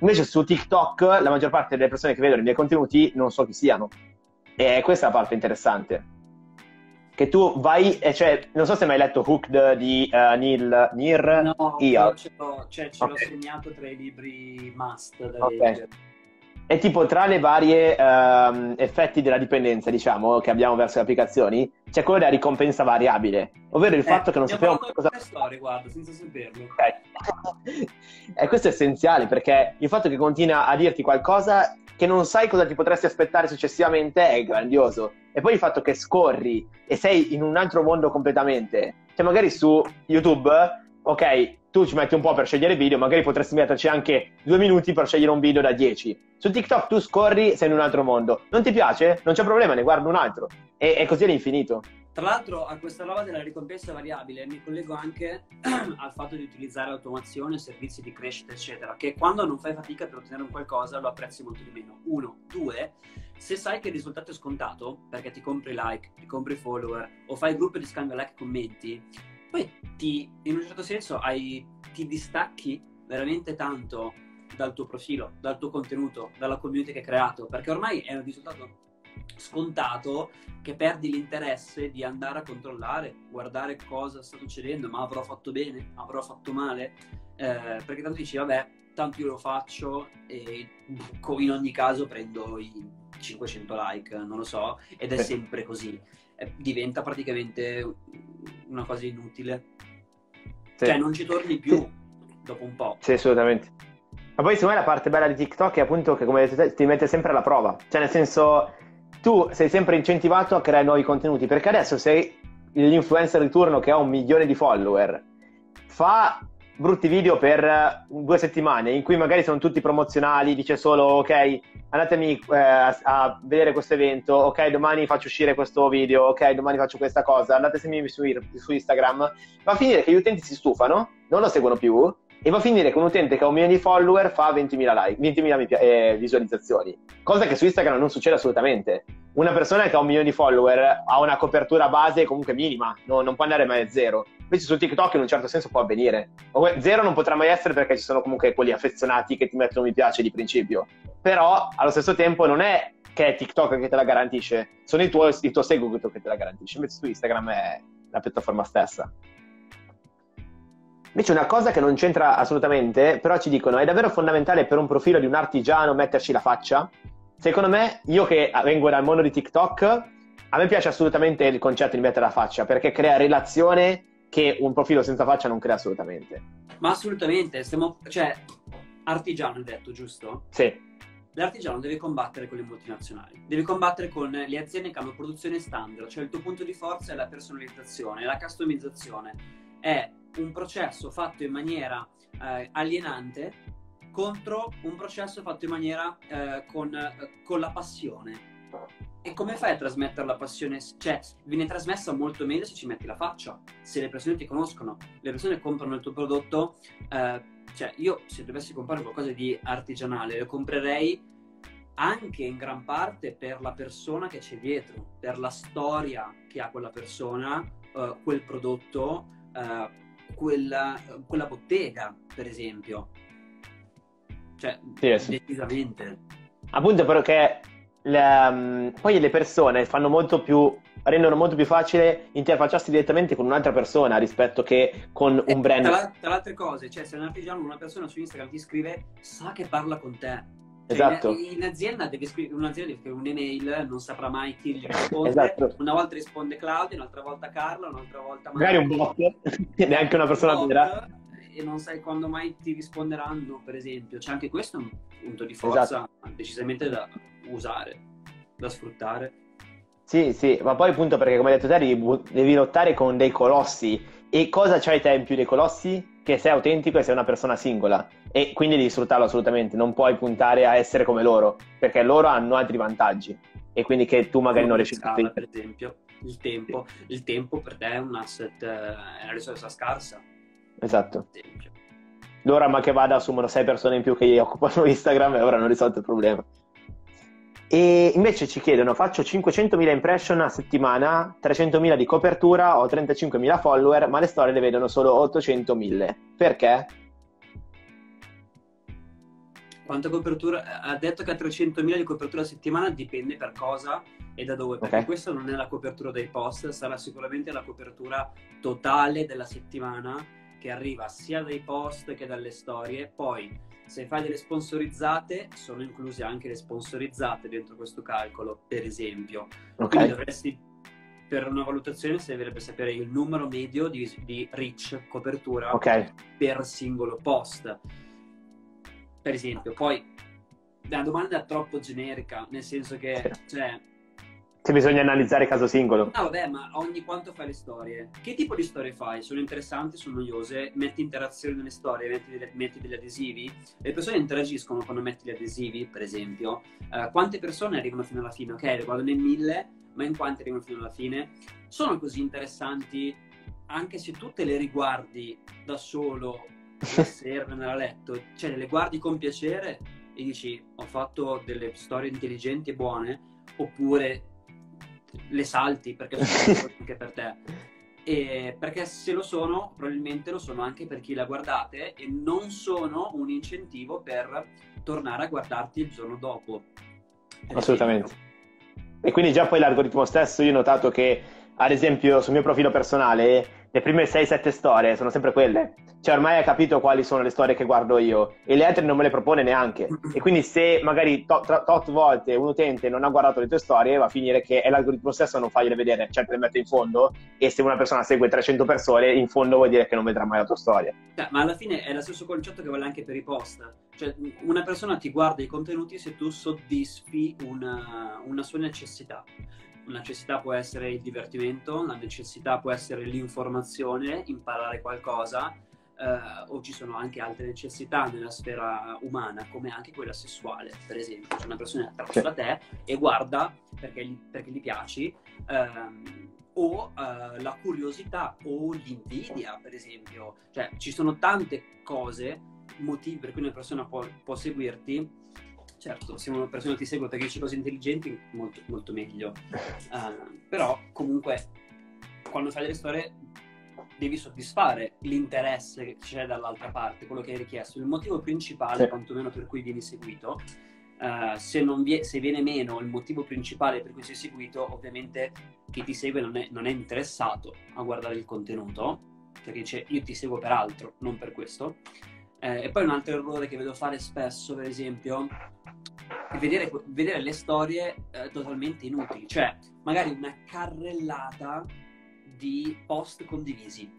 Invece su TikTok la maggior parte delle persone che vedono i miei contenuti non so chi siano. E questa è la parte interessante che tu vai, cioè, non so se hai mai letto Hooked di uh, Neil Nir No, io ce l'ho, cioè, ce okay. l'ho segnato tra i libri must da okay. leggere. E tipo tra le varie uh, effetti della dipendenza, diciamo, che abbiamo verso le applicazioni, c'è quello della ricompensa variabile, ovvero il eh, fatto che non sappiamo cosa... storie, guarda, senza saperlo. Okay. e questo è essenziale, perché il fatto che continua a dirti qualcosa che non sai cosa ti potresti aspettare successivamente è grandioso. E poi il fatto che scorri e sei in un altro mondo completamente. Cioè, magari su YouTube, ok, tu ci metti un po' per scegliere video, magari potresti metterci anche due minuti per scegliere un video da 10. Su TikTok tu scorri, sei in un altro mondo. Non ti piace? Non c'è problema, ne guardo un altro. E, e così all'infinito. Tra l'altro a questa roba della ricompensa variabile mi collego anche al fatto di utilizzare automazione, servizi di crescita, eccetera, che quando non fai fatica per ottenere un qualcosa lo apprezzi molto di meno. Uno. Due, se sai che il risultato è scontato, perché ti compri like, ti compri follower o fai gruppo di scambio like commenti, poi ti, in un certo senso hai, ti distacchi veramente tanto dal tuo profilo, dal tuo contenuto, dalla community che hai creato, perché ormai è un risultato scontato che perdi l'interesse di andare a controllare, guardare cosa sta succedendo, ma avrò fatto bene, avrò fatto male, eh, perché tanto dici vabbè, tanto io lo faccio e in ogni caso prendo i 500 like, non lo so, ed è sempre così. Eh, diventa praticamente una cosa inutile. Sì. Cioè non ci torni più sì. dopo un po'. Sì, assolutamente. Ma poi secondo me la parte bella di TikTok è appunto che come detto ti mette sempre alla prova. Cioè nel senso tu sei sempre incentivato a creare nuovi contenuti perché adesso sei l'influencer di turno che ha un milione di follower. Fa brutti video per due settimane in cui magari sono tutti promozionali dice solo ok andatemi eh, a, vedere questo evento ok domani faccio uscire questo video ok domani faccio questa cosa andate a seguirmi su, su Instagram. Va a finire che gli utenti si stufano non lo seguono più e va a finire che un utente che ha un milione di follower fa 20.000, like, 20.000 eh, visualizzazioni, cosa che su Instagram non succede assolutamente. Una persona che ha un milione di follower ha una copertura base comunque minima, no, non può andare mai a zero. Invece su TikTok in un certo senso può avvenire. Zero non potrà mai essere perché ci sono comunque quelli affezionati che ti mettono mi piace di principio. Però allo stesso tempo non è che è TikTok che te la garantisce, sono i tuoi, il tuo seguito che te la garantisce. Invece su Instagram è la piattaforma stessa. Invece una cosa che non c'entra assolutamente, però ci dicono, è davvero fondamentale per un profilo di un artigiano metterci la faccia? Secondo me, io che vengo dal mondo di TikTok, a me piace assolutamente il concetto di mettere la faccia, perché crea relazione che un profilo senza faccia non crea assolutamente. Ma assolutamente, stiamo, cioè, artigiano hai detto, giusto? Sì. L'artigiano deve combattere con le multinazionali, deve combattere con le aziende che hanno produzione standard, cioè il tuo punto di forza è la personalizzazione, la customizzazione, è un processo fatto in maniera eh, alienante contro un processo fatto in maniera eh, con, eh, con, la passione. E come fai a trasmettere la passione? Cioè, viene trasmessa molto meglio se ci metti la faccia, se le persone ti conoscono, le persone comprano il tuo prodotto. Eh, cioè, io se dovessi comprare qualcosa di artigianale, lo comprerei anche in gran parte per la persona che c'è dietro, per la storia che ha quella persona, eh, quel prodotto eh, quella, quella bottega, per esempio. Cioè, sì, sì. decisamente. Appunto perché le, um, poi le persone fanno molto più rendono molto più facile interfacciarsi direttamente con un'altra persona rispetto che con un brand. Tra, tra, le altre cose, cioè se un artigiano, una persona su Instagram ti scrive, sa che parla con te. Cioè, esatto. In, in, azienda devi scrivere un'azienda deve scrivere un'email, non saprà mai chi gli risponde. Esatto. Una volta risponde Claudia, un'altra volta Carla, un'altra volta magari, magari un bot, neanche una persona vera. E non sai quando mai ti risponderanno, per esempio. C'è anche questo un punto di forza esatto. decisamente da usare, da sfruttare. Sì, sì, ma poi appunto perché come hai detto te devi, devi lottare con dei colossi. E cosa c'hai te in più dei colossi? Che sei autentico e sei una persona singola e quindi devi sfruttarlo assolutamente, non puoi puntare a essere come loro, perché loro hanno altri vantaggi e quindi che tu magari non riesci a... Per esempio, il tempo, il tempo per te è un asset, è una risorsa scarsa. Esatto. Loro, ma che vada, assumono sei persone in più che occupano Instagram e ora hanno risolto il problema. E invece ci chiedono, faccio 500.000 impression a settimana, 300.000 di copertura, ho 35.000 follower, ma le storie le vedono solo 800.000. Perché? Quanta copertura? Ha detto che ha 300.000 di copertura a settimana, dipende per cosa e da dove, perché okay. questa non è la copertura dei post, sarà sicuramente la copertura totale della settimana che arriva sia dai post che dalle storie. Poi se fai delle sponsorizzate, sono incluse anche le sponsorizzate dentro questo calcolo, per esempio. Okay. Quindi dovresti, per una valutazione, si dovrebbe sapere il numero medio di, di reach, copertura, okay. per singolo post. Per esempio, poi la domanda è troppo generica, nel senso che, cioè, se bisogna analizzare caso singolo. Ah, vabbè, ma ogni quanto fai le storie? Che tipo di storie fai? Sono interessanti, sono noiose? Metti interazioni nelle storie, metti, delle, metti degli adesivi? Le persone interagiscono quando metti gli adesivi, per esempio. Uh, quante persone arrivano fino alla fine? Ok, le guardano in mille, ma in quante arrivano fino alla fine? Sono così interessanti anche se tu te le riguardi da solo la sera nella letto, cioè le guardi con piacere e dici ho fatto delle storie intelligenti e buone, oppure le salti perché sono anche per te. E perché se lo sono, probabilmente lo sono anche per chi la guardate e non sono un incentivo per tornare a guardarti il giorno dopo. Assolutamente. E quindi già poi l'algoritmo stesso, io ho notato che, ad esempio, sul mio profilo personale, le prime 6-7 storie sono sempre quelle. Cioè, ormai hai capito quali sono le storie che guardo io e le altre non me le propone neanche. E quindi, se magari tot, tot volte un utente non ha guardato le tue storie, va a finire che è l'algoritmo stesso a non fargliele vedere, cioè te le mette in fondo. E se una persona segue 300 persone, in fondo vuol dire che non vedrà mai la tua storia. Cioè, ma alla fine è lo stesso concetto che vale anche per i post. Cioè, una persona ti guarda i contenuti se tu soddisfi una, una sua necessità necessità può essere il divertimento, la necessità può essere l'informazione, imparare qualcosa, eh, o ci sono anche altre necessità nella sfera umana, come anche quella sessuale, per esempio. C'è una persona attratta da te e guarda perché gli, perché gli piaci, ehm, o eh, la curiosità o l'invidia, per esempio. Cioè, ci sono tante cose, motivi per cui una persona può, può seguirti certo, se una persona ti segue perché dici cose intelligenti, molto, molto meglio. Uh, però comunque, quando fai delle storie, devi soddisfare l'interesse che c'è dall'altra parte, quello che hai richiesto. Il motivo principale, sì. quantomeno per cui vieni seguito, uh, se, vie- se, viene meno il motivo principale per cui sei seguito, ovviamente chi ti segue non è, non è interessato a guardare il contenuto, perché dice io ti seguo per altro, non per questo. Eh, e poi un altro errore che vedo fare spesso, per esempio, vedere, vedere le storie eh, totalmente inutili, cioè magari una carrellata di post condivisi.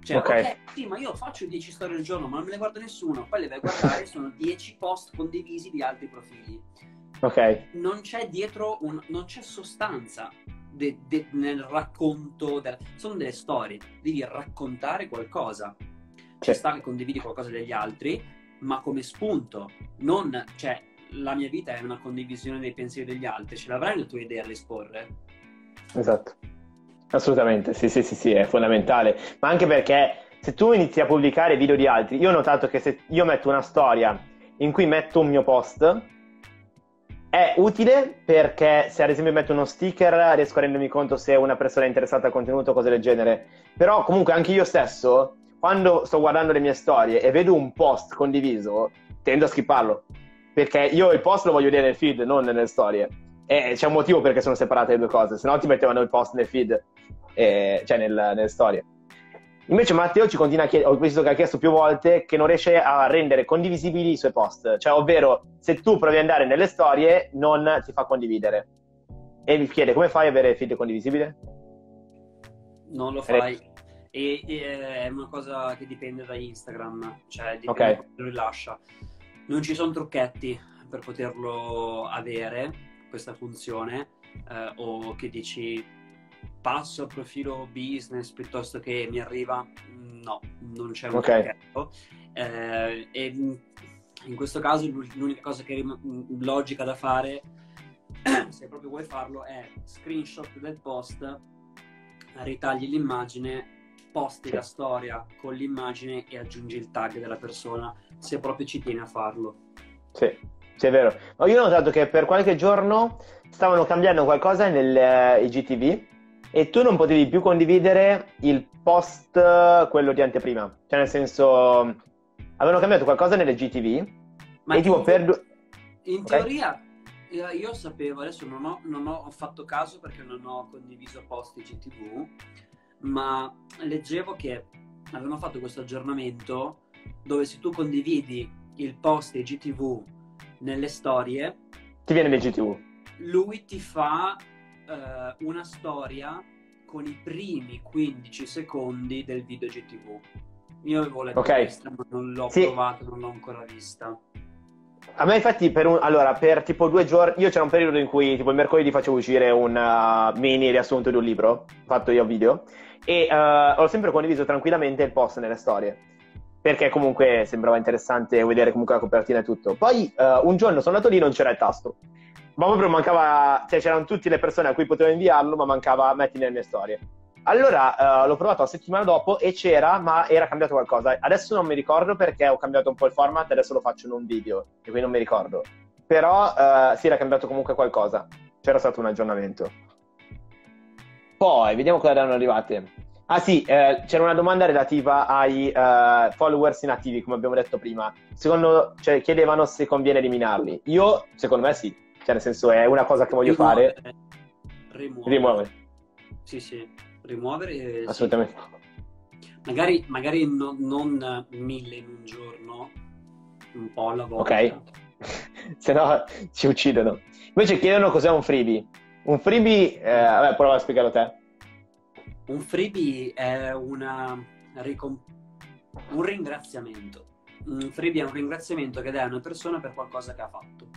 Cioè, ok, okay sì, ma io faccio 10 storie al giorno, ma non me le guarda nessuno. Poi le vai a guardare, sono 10 post condivisi di altri profili. Ok. Non c'è dietro, un, non c'è sostanza de, de, nel racconto. De, sono delle storie, devi raccontare qualcosa ci sta che condividi qualcosa degli altri, ma come spunto, non, cioè, la mia vita è una condivisione dei pensieri degli altri, ce l'avrai le tue idee a esporre? Esatto, assolutamente, sì, sì, sì, sì, è fondamentale, ma anche perché se tu inizi a pubblicare video di altri, io ho notato che se io metto una storia in cui metto un mio post, è utile perché se ad esempio metto uno sticker riesco a rendermi conto se una persona è interessata al contenuto o cose del genere, però comunque anche io stesso quando sto guardando le mie storie e vedo un post condiviso, tendo a skipparlo. Perché io il post lo voglio vedere nel feed, non nelle storie. E c'è un motivo perché sono separate le due cose, se no ti mettevano il post nel feed, eh, cioè nel, nelle storie. Invece Matteo ci continua a chiedere, ho visto che ha chiesto più volte, che non riesce a rendere condivisibili i suoi post. Cioè, ovvero, se tu provi ad andare nelle storie, non ti fa condividere. E mi chiede, come fai ad avere feed condivisibile? Non lo fai e, e, è una cosa che dipende da Instagram, cioè dipende okay. da lo rilascia. Non ci sono trucchetti per poterlo avere, questa funzione, eh, o che dici passo al profilo business piuttosto che mi arriva, no, non c'è un Ok. pacchetto. Eh, e in questo caso l'unica cosa che rim- logica da fare, se proprio vuoi farlo, è screenshot del post, ritagli l'immagine, posti la storia con l'immagine e aggiungi il tag della persona, se proprio ci tieni a farlo. Sì, sì, è vero. Ma io ho notato che per qualche giorno stavano cambiando qualcosa nel eh, IGTV e tu non potevi più condividere il post, eh, quello di anteprima. Cioè, nel senso, avevano cambiato qualcosa nelle GTV Ma e tipo in- per... In Ok. teoria eh, io sapevo, adesso non ho, non ho fatto caso perché non ho condiviso post GTV, ma leggevo che avevano fatto questo aggiornamento dove se tu condividi il post GTV nelle storie, Ti viene l'IGTV. lui ti fa eh, una storia con i primi 15 secondi del video GTV. Io avevo letto Ok. questa, ma non l'ho Sì. provato, non l'ho ancora vista. A me infatti per un, allora, per tipo due giorni, io c'era un periodo in cui tipo il mercoledì facevo uscire un uh, mini riassunto di un libro, fatto io a video, e uh, ho sempre condiviso tranquillamente il post nelle storie, perché comunque sembrava interessante vedere comunque la copertina e tutto. Poi uh, un giorno sono andato lì non c'era il tasto, ma proprio mancava, cioè c'erano tutte le persone a cui potevo inviarlo, ma mancava metti nelle mie storie. Allora uh, l'ho provato la settimana dopo e c'era, ma era cambiato qualcosa. Adesso non mi ricordo perché ho cambiato un po' il format, adesso lo faccio in un video, e quindi non mi ricordo. Però uh, sì, era cambiato comunque qualcosa. C'era stato un aggiornamento. Poi, vediamo cosa erano arrivate. Ah sì, eh, c'era una domanda relativa ai uh, followers inattivi, come abbiamo detto prima. Secondo, cioè, chiedevano se conviene eliminarli. Io, secondo me sì. Cioè, nel senso, è una cosa che voglio Rimuovere. fare. Rimuovere. Rimuovere. Sì, sì, rimuovere. eh, sì. Assolutamente. Magari, magari no- non mille in un giorno, un po' alla volta. Ok. Se no ci uccidono. Invece chiedono cos'è un freebie. Un freebie, eh, vabbè, prova a spiegarlo te. Un freebie è una un ringraziamento. Un freebie è un ringraziamento che dai a una persona per qualcosa che ha fatto.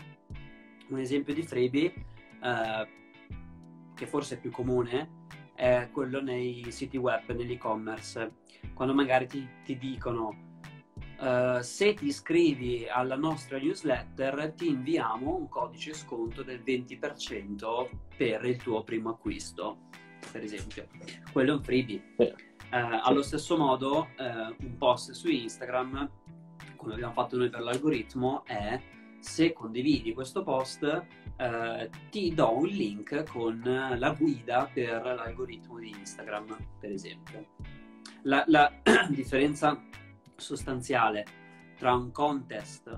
Un esempio di freebie, eh, che forse è più comune, è quello nei siti web, nell'e-commerce. Quando magari ti, ti dicono eh, se ti iscrivi alla nostra newsletter ti inviamo un codice sconto del 20% per il tuo primo acquisto, per esempio. Quello è un freebie. Eh, allo stesso modo, eh, un post su Instagram, come abbiamo fatto noi per l'algoritmo, è se condividi questo post eh, ti do un link con la guida per l'algoritmo di Instagram, per esempio. La, la differenza sostanziale tra un contest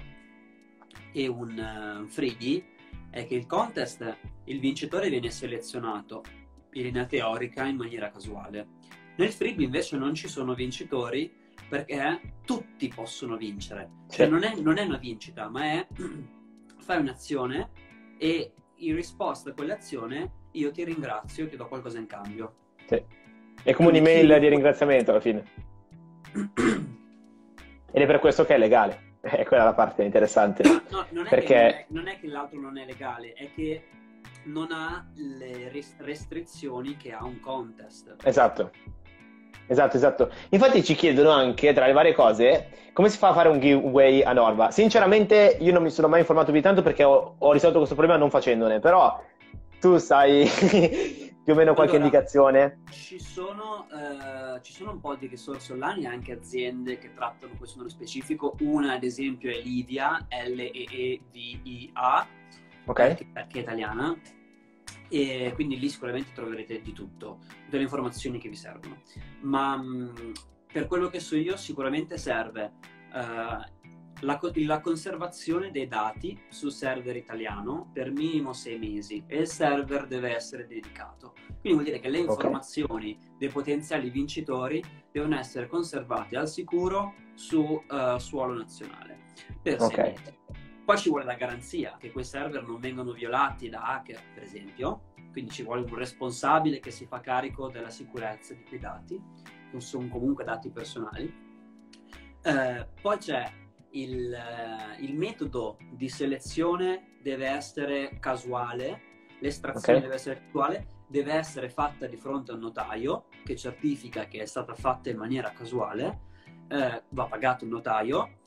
e un uh, freebie è che il contest, il vincitore viene selezionato in linea teorica in maniera casuale. Nel freebie invece non ci sono vincitori perché tutti possono vincere. Cioè non è, non è una vincita, ma è fai un'azione e in risposta a quell'azione io ti ringrazio e ti do qualcosa in cambio. Sì. È come un'email di ringraziamento alla fine. Ed è per questo che è legale. È quella la parte interessante. No, non è, Perché- che, non, è, non è che l'altro non è legale, è che non ha le res- restrizioni che ha un contest. Esatto. Esatto, esatto. Infatti ci chiedono anche, tra le varie cose, come si fa a fare un giveaway a Norva. Sinceramente io non mi sono mai informato più di tanto perché ho, ho risolto questo problema non facendone, però tu sai più o meno qualche Allora, indicazione? Ci sono, eh, ci sono un po' di risorse online e anche aziende che trattano questo nello specifico. Una, ad esempio, è Livia, L-E-E-V-I-A, Ok? che, che è italiana. E quindi lì sicuramente troverete di tutto, delle informazioni che vi servono. Ma mh, per quello che so io, sicuramente serve eh, la, la conservazione dei dati sul server italiano per minimo sei mesi e il server deve essere dedicato. Quindi vuol dire che le informazioni dei potenziali vincitori devono essere conservate al sicuro su eh, suolo nazionale per sei Ok. mesi. Poi ci vuole la garanzia che quei server non vengano violati da hacker, per esempio, quindi ci vuole un responsabile che si fa carico della sicurezza di quei dati, non sono comunque dati personali. Eh, poi c'è il, eh, il metodo di selezione deve essere casuale, l'estrazione Ok. deve essere casuale deve essere fatta di fronte a un notaio che certifica che è stata fatta in maniera casuale, eh, va pagato il notaio,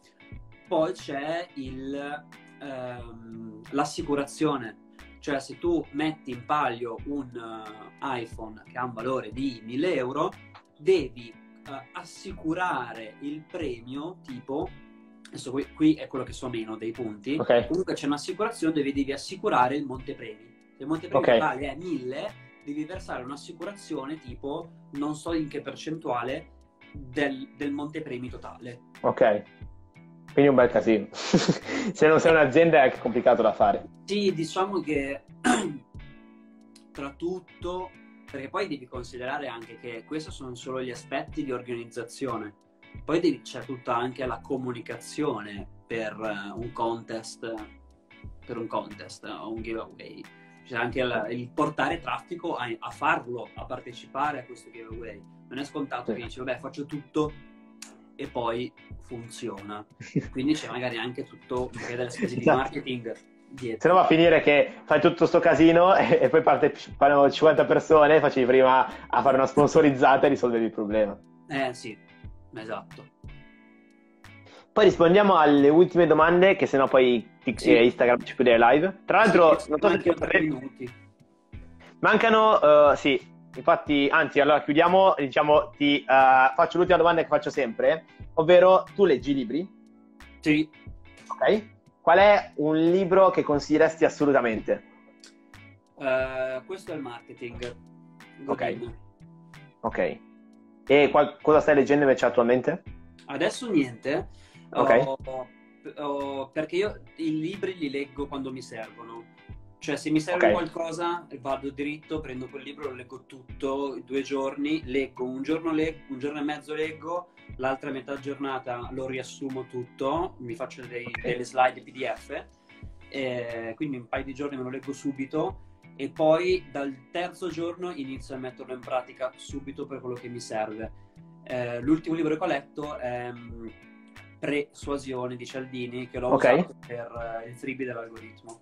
poi c'è il, ehm, l'assicurazione, cioè se tu metti in palio un uh, iPhone che ha un valore di 1000 euro, devi uh, assicurare il premio tipo adesso qui, qui, è quello che so meno dei punti. Okay. comunque c'è un'assicurazione dove devi assicurare il montepremi se il montepremi okay. vale 1000 devi versare un'assicurazione tipo non so in che percentuale del, del montepremi totale. Ok quindi un bel casino se non sei un'azienda è complicato da fare sì diciamo che tra tutto perché poi devi considerare anche che questi sono solo gli aspetti di organizzazione. Poi devi, c'è tutta anche la comunicazione per uh, un contest, per un contest o un giveaway. C'è anche il, il portare traffico a, a, farlo, a partecipare a questo giveaway. Non è scontato che dici, vabbè, faccio tutto e poi funziona. Quindi c'è magari anche tutto, magari delle spese di esatto. marketing dietro. Se no va a finire che fai tutto sto casino e, e poi parte, fanno 50 persone, facevi prima a fare una sponsorizzata e risolvevi il problema. Eh sì, esatto. Poi rispondiamo alle ultime domande, che sennò poi sì. Instagram ci chiude live. Tra l'altro, sì, non so se ti tre minuti. Mancano, uh, sì, infatti, anzi, allora chiudiamo, diciamo, ti uh, faccio l'ultima domanda che faccio sempre, ovvero tu leggi libri? Sì. Ok. Qual è un libro che consiglieresti assolutamente? Uh, questo è il marketing. Ok. Ok. E qual- cosa stai leggendo invece attualmente? Adesso niente. Ok. Oh, oh, perché io i libri li leggo quando mi servono. Cioè, se mi serve okay. qualcosa, vado dritto, prendo quel libro, lo leggo tutto, due giorni, leggo, un giorno, leggo, un giorno e mezzo leggo, l'altra metà giornata lo riassumo tutto, mi faccio dei, okay. delle slide PDF, eh, quindi un paio di giorni me lo leggo subito e poi dal terzo giorno inizio a metterlo in pratica subito per quello che mi serve. Eh, l'ultimo libro che ho letto è um, Presuasione di Cialdini, che l'ho okay. usato per uh, il freebie dell'algoritmo.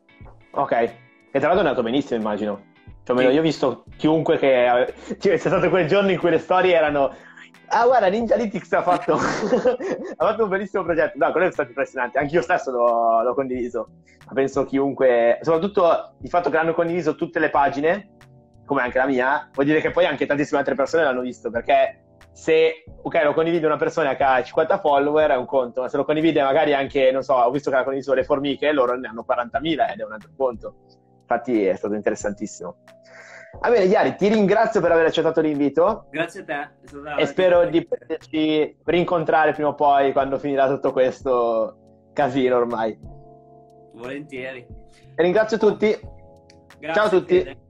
Ok. E tra l'altro è andato benissimo, immagino. Cioè, sì. io ho visto chiunque che... Cioè, c'è stato quel giorno in cui le storie erano... Ah, guarda, Ninja Lytics ha fatto... ha fatto un bellissimo progetto. No, quello è stato impressionante. Anche io stesso l'ho, l'ho condiviso. Ma penso chiunque... Soprattutto il fatto che l'hanno condiviso tutte le pagine, come anche la mia, vuol dire che poi anche tantissime altre persone l'hanno visto, perché se ok lo condivide una persona che ha 50 follower è un conto, ma se lo condivide magari anche, non so, ho visto che ha condiviso le formiche, loro ne hanno 40.000 ed è un altro conto. Infatti è stato interessantissimo. Va bene, Chiari, ti ringrazio per aver accettato l'invito. Grazie a te. E spero di poterci rincontrare prima o poi quando finirà tutto questo casino ormai. Volentieri. E ringrazio tutti. Grazie Ciao a tutti.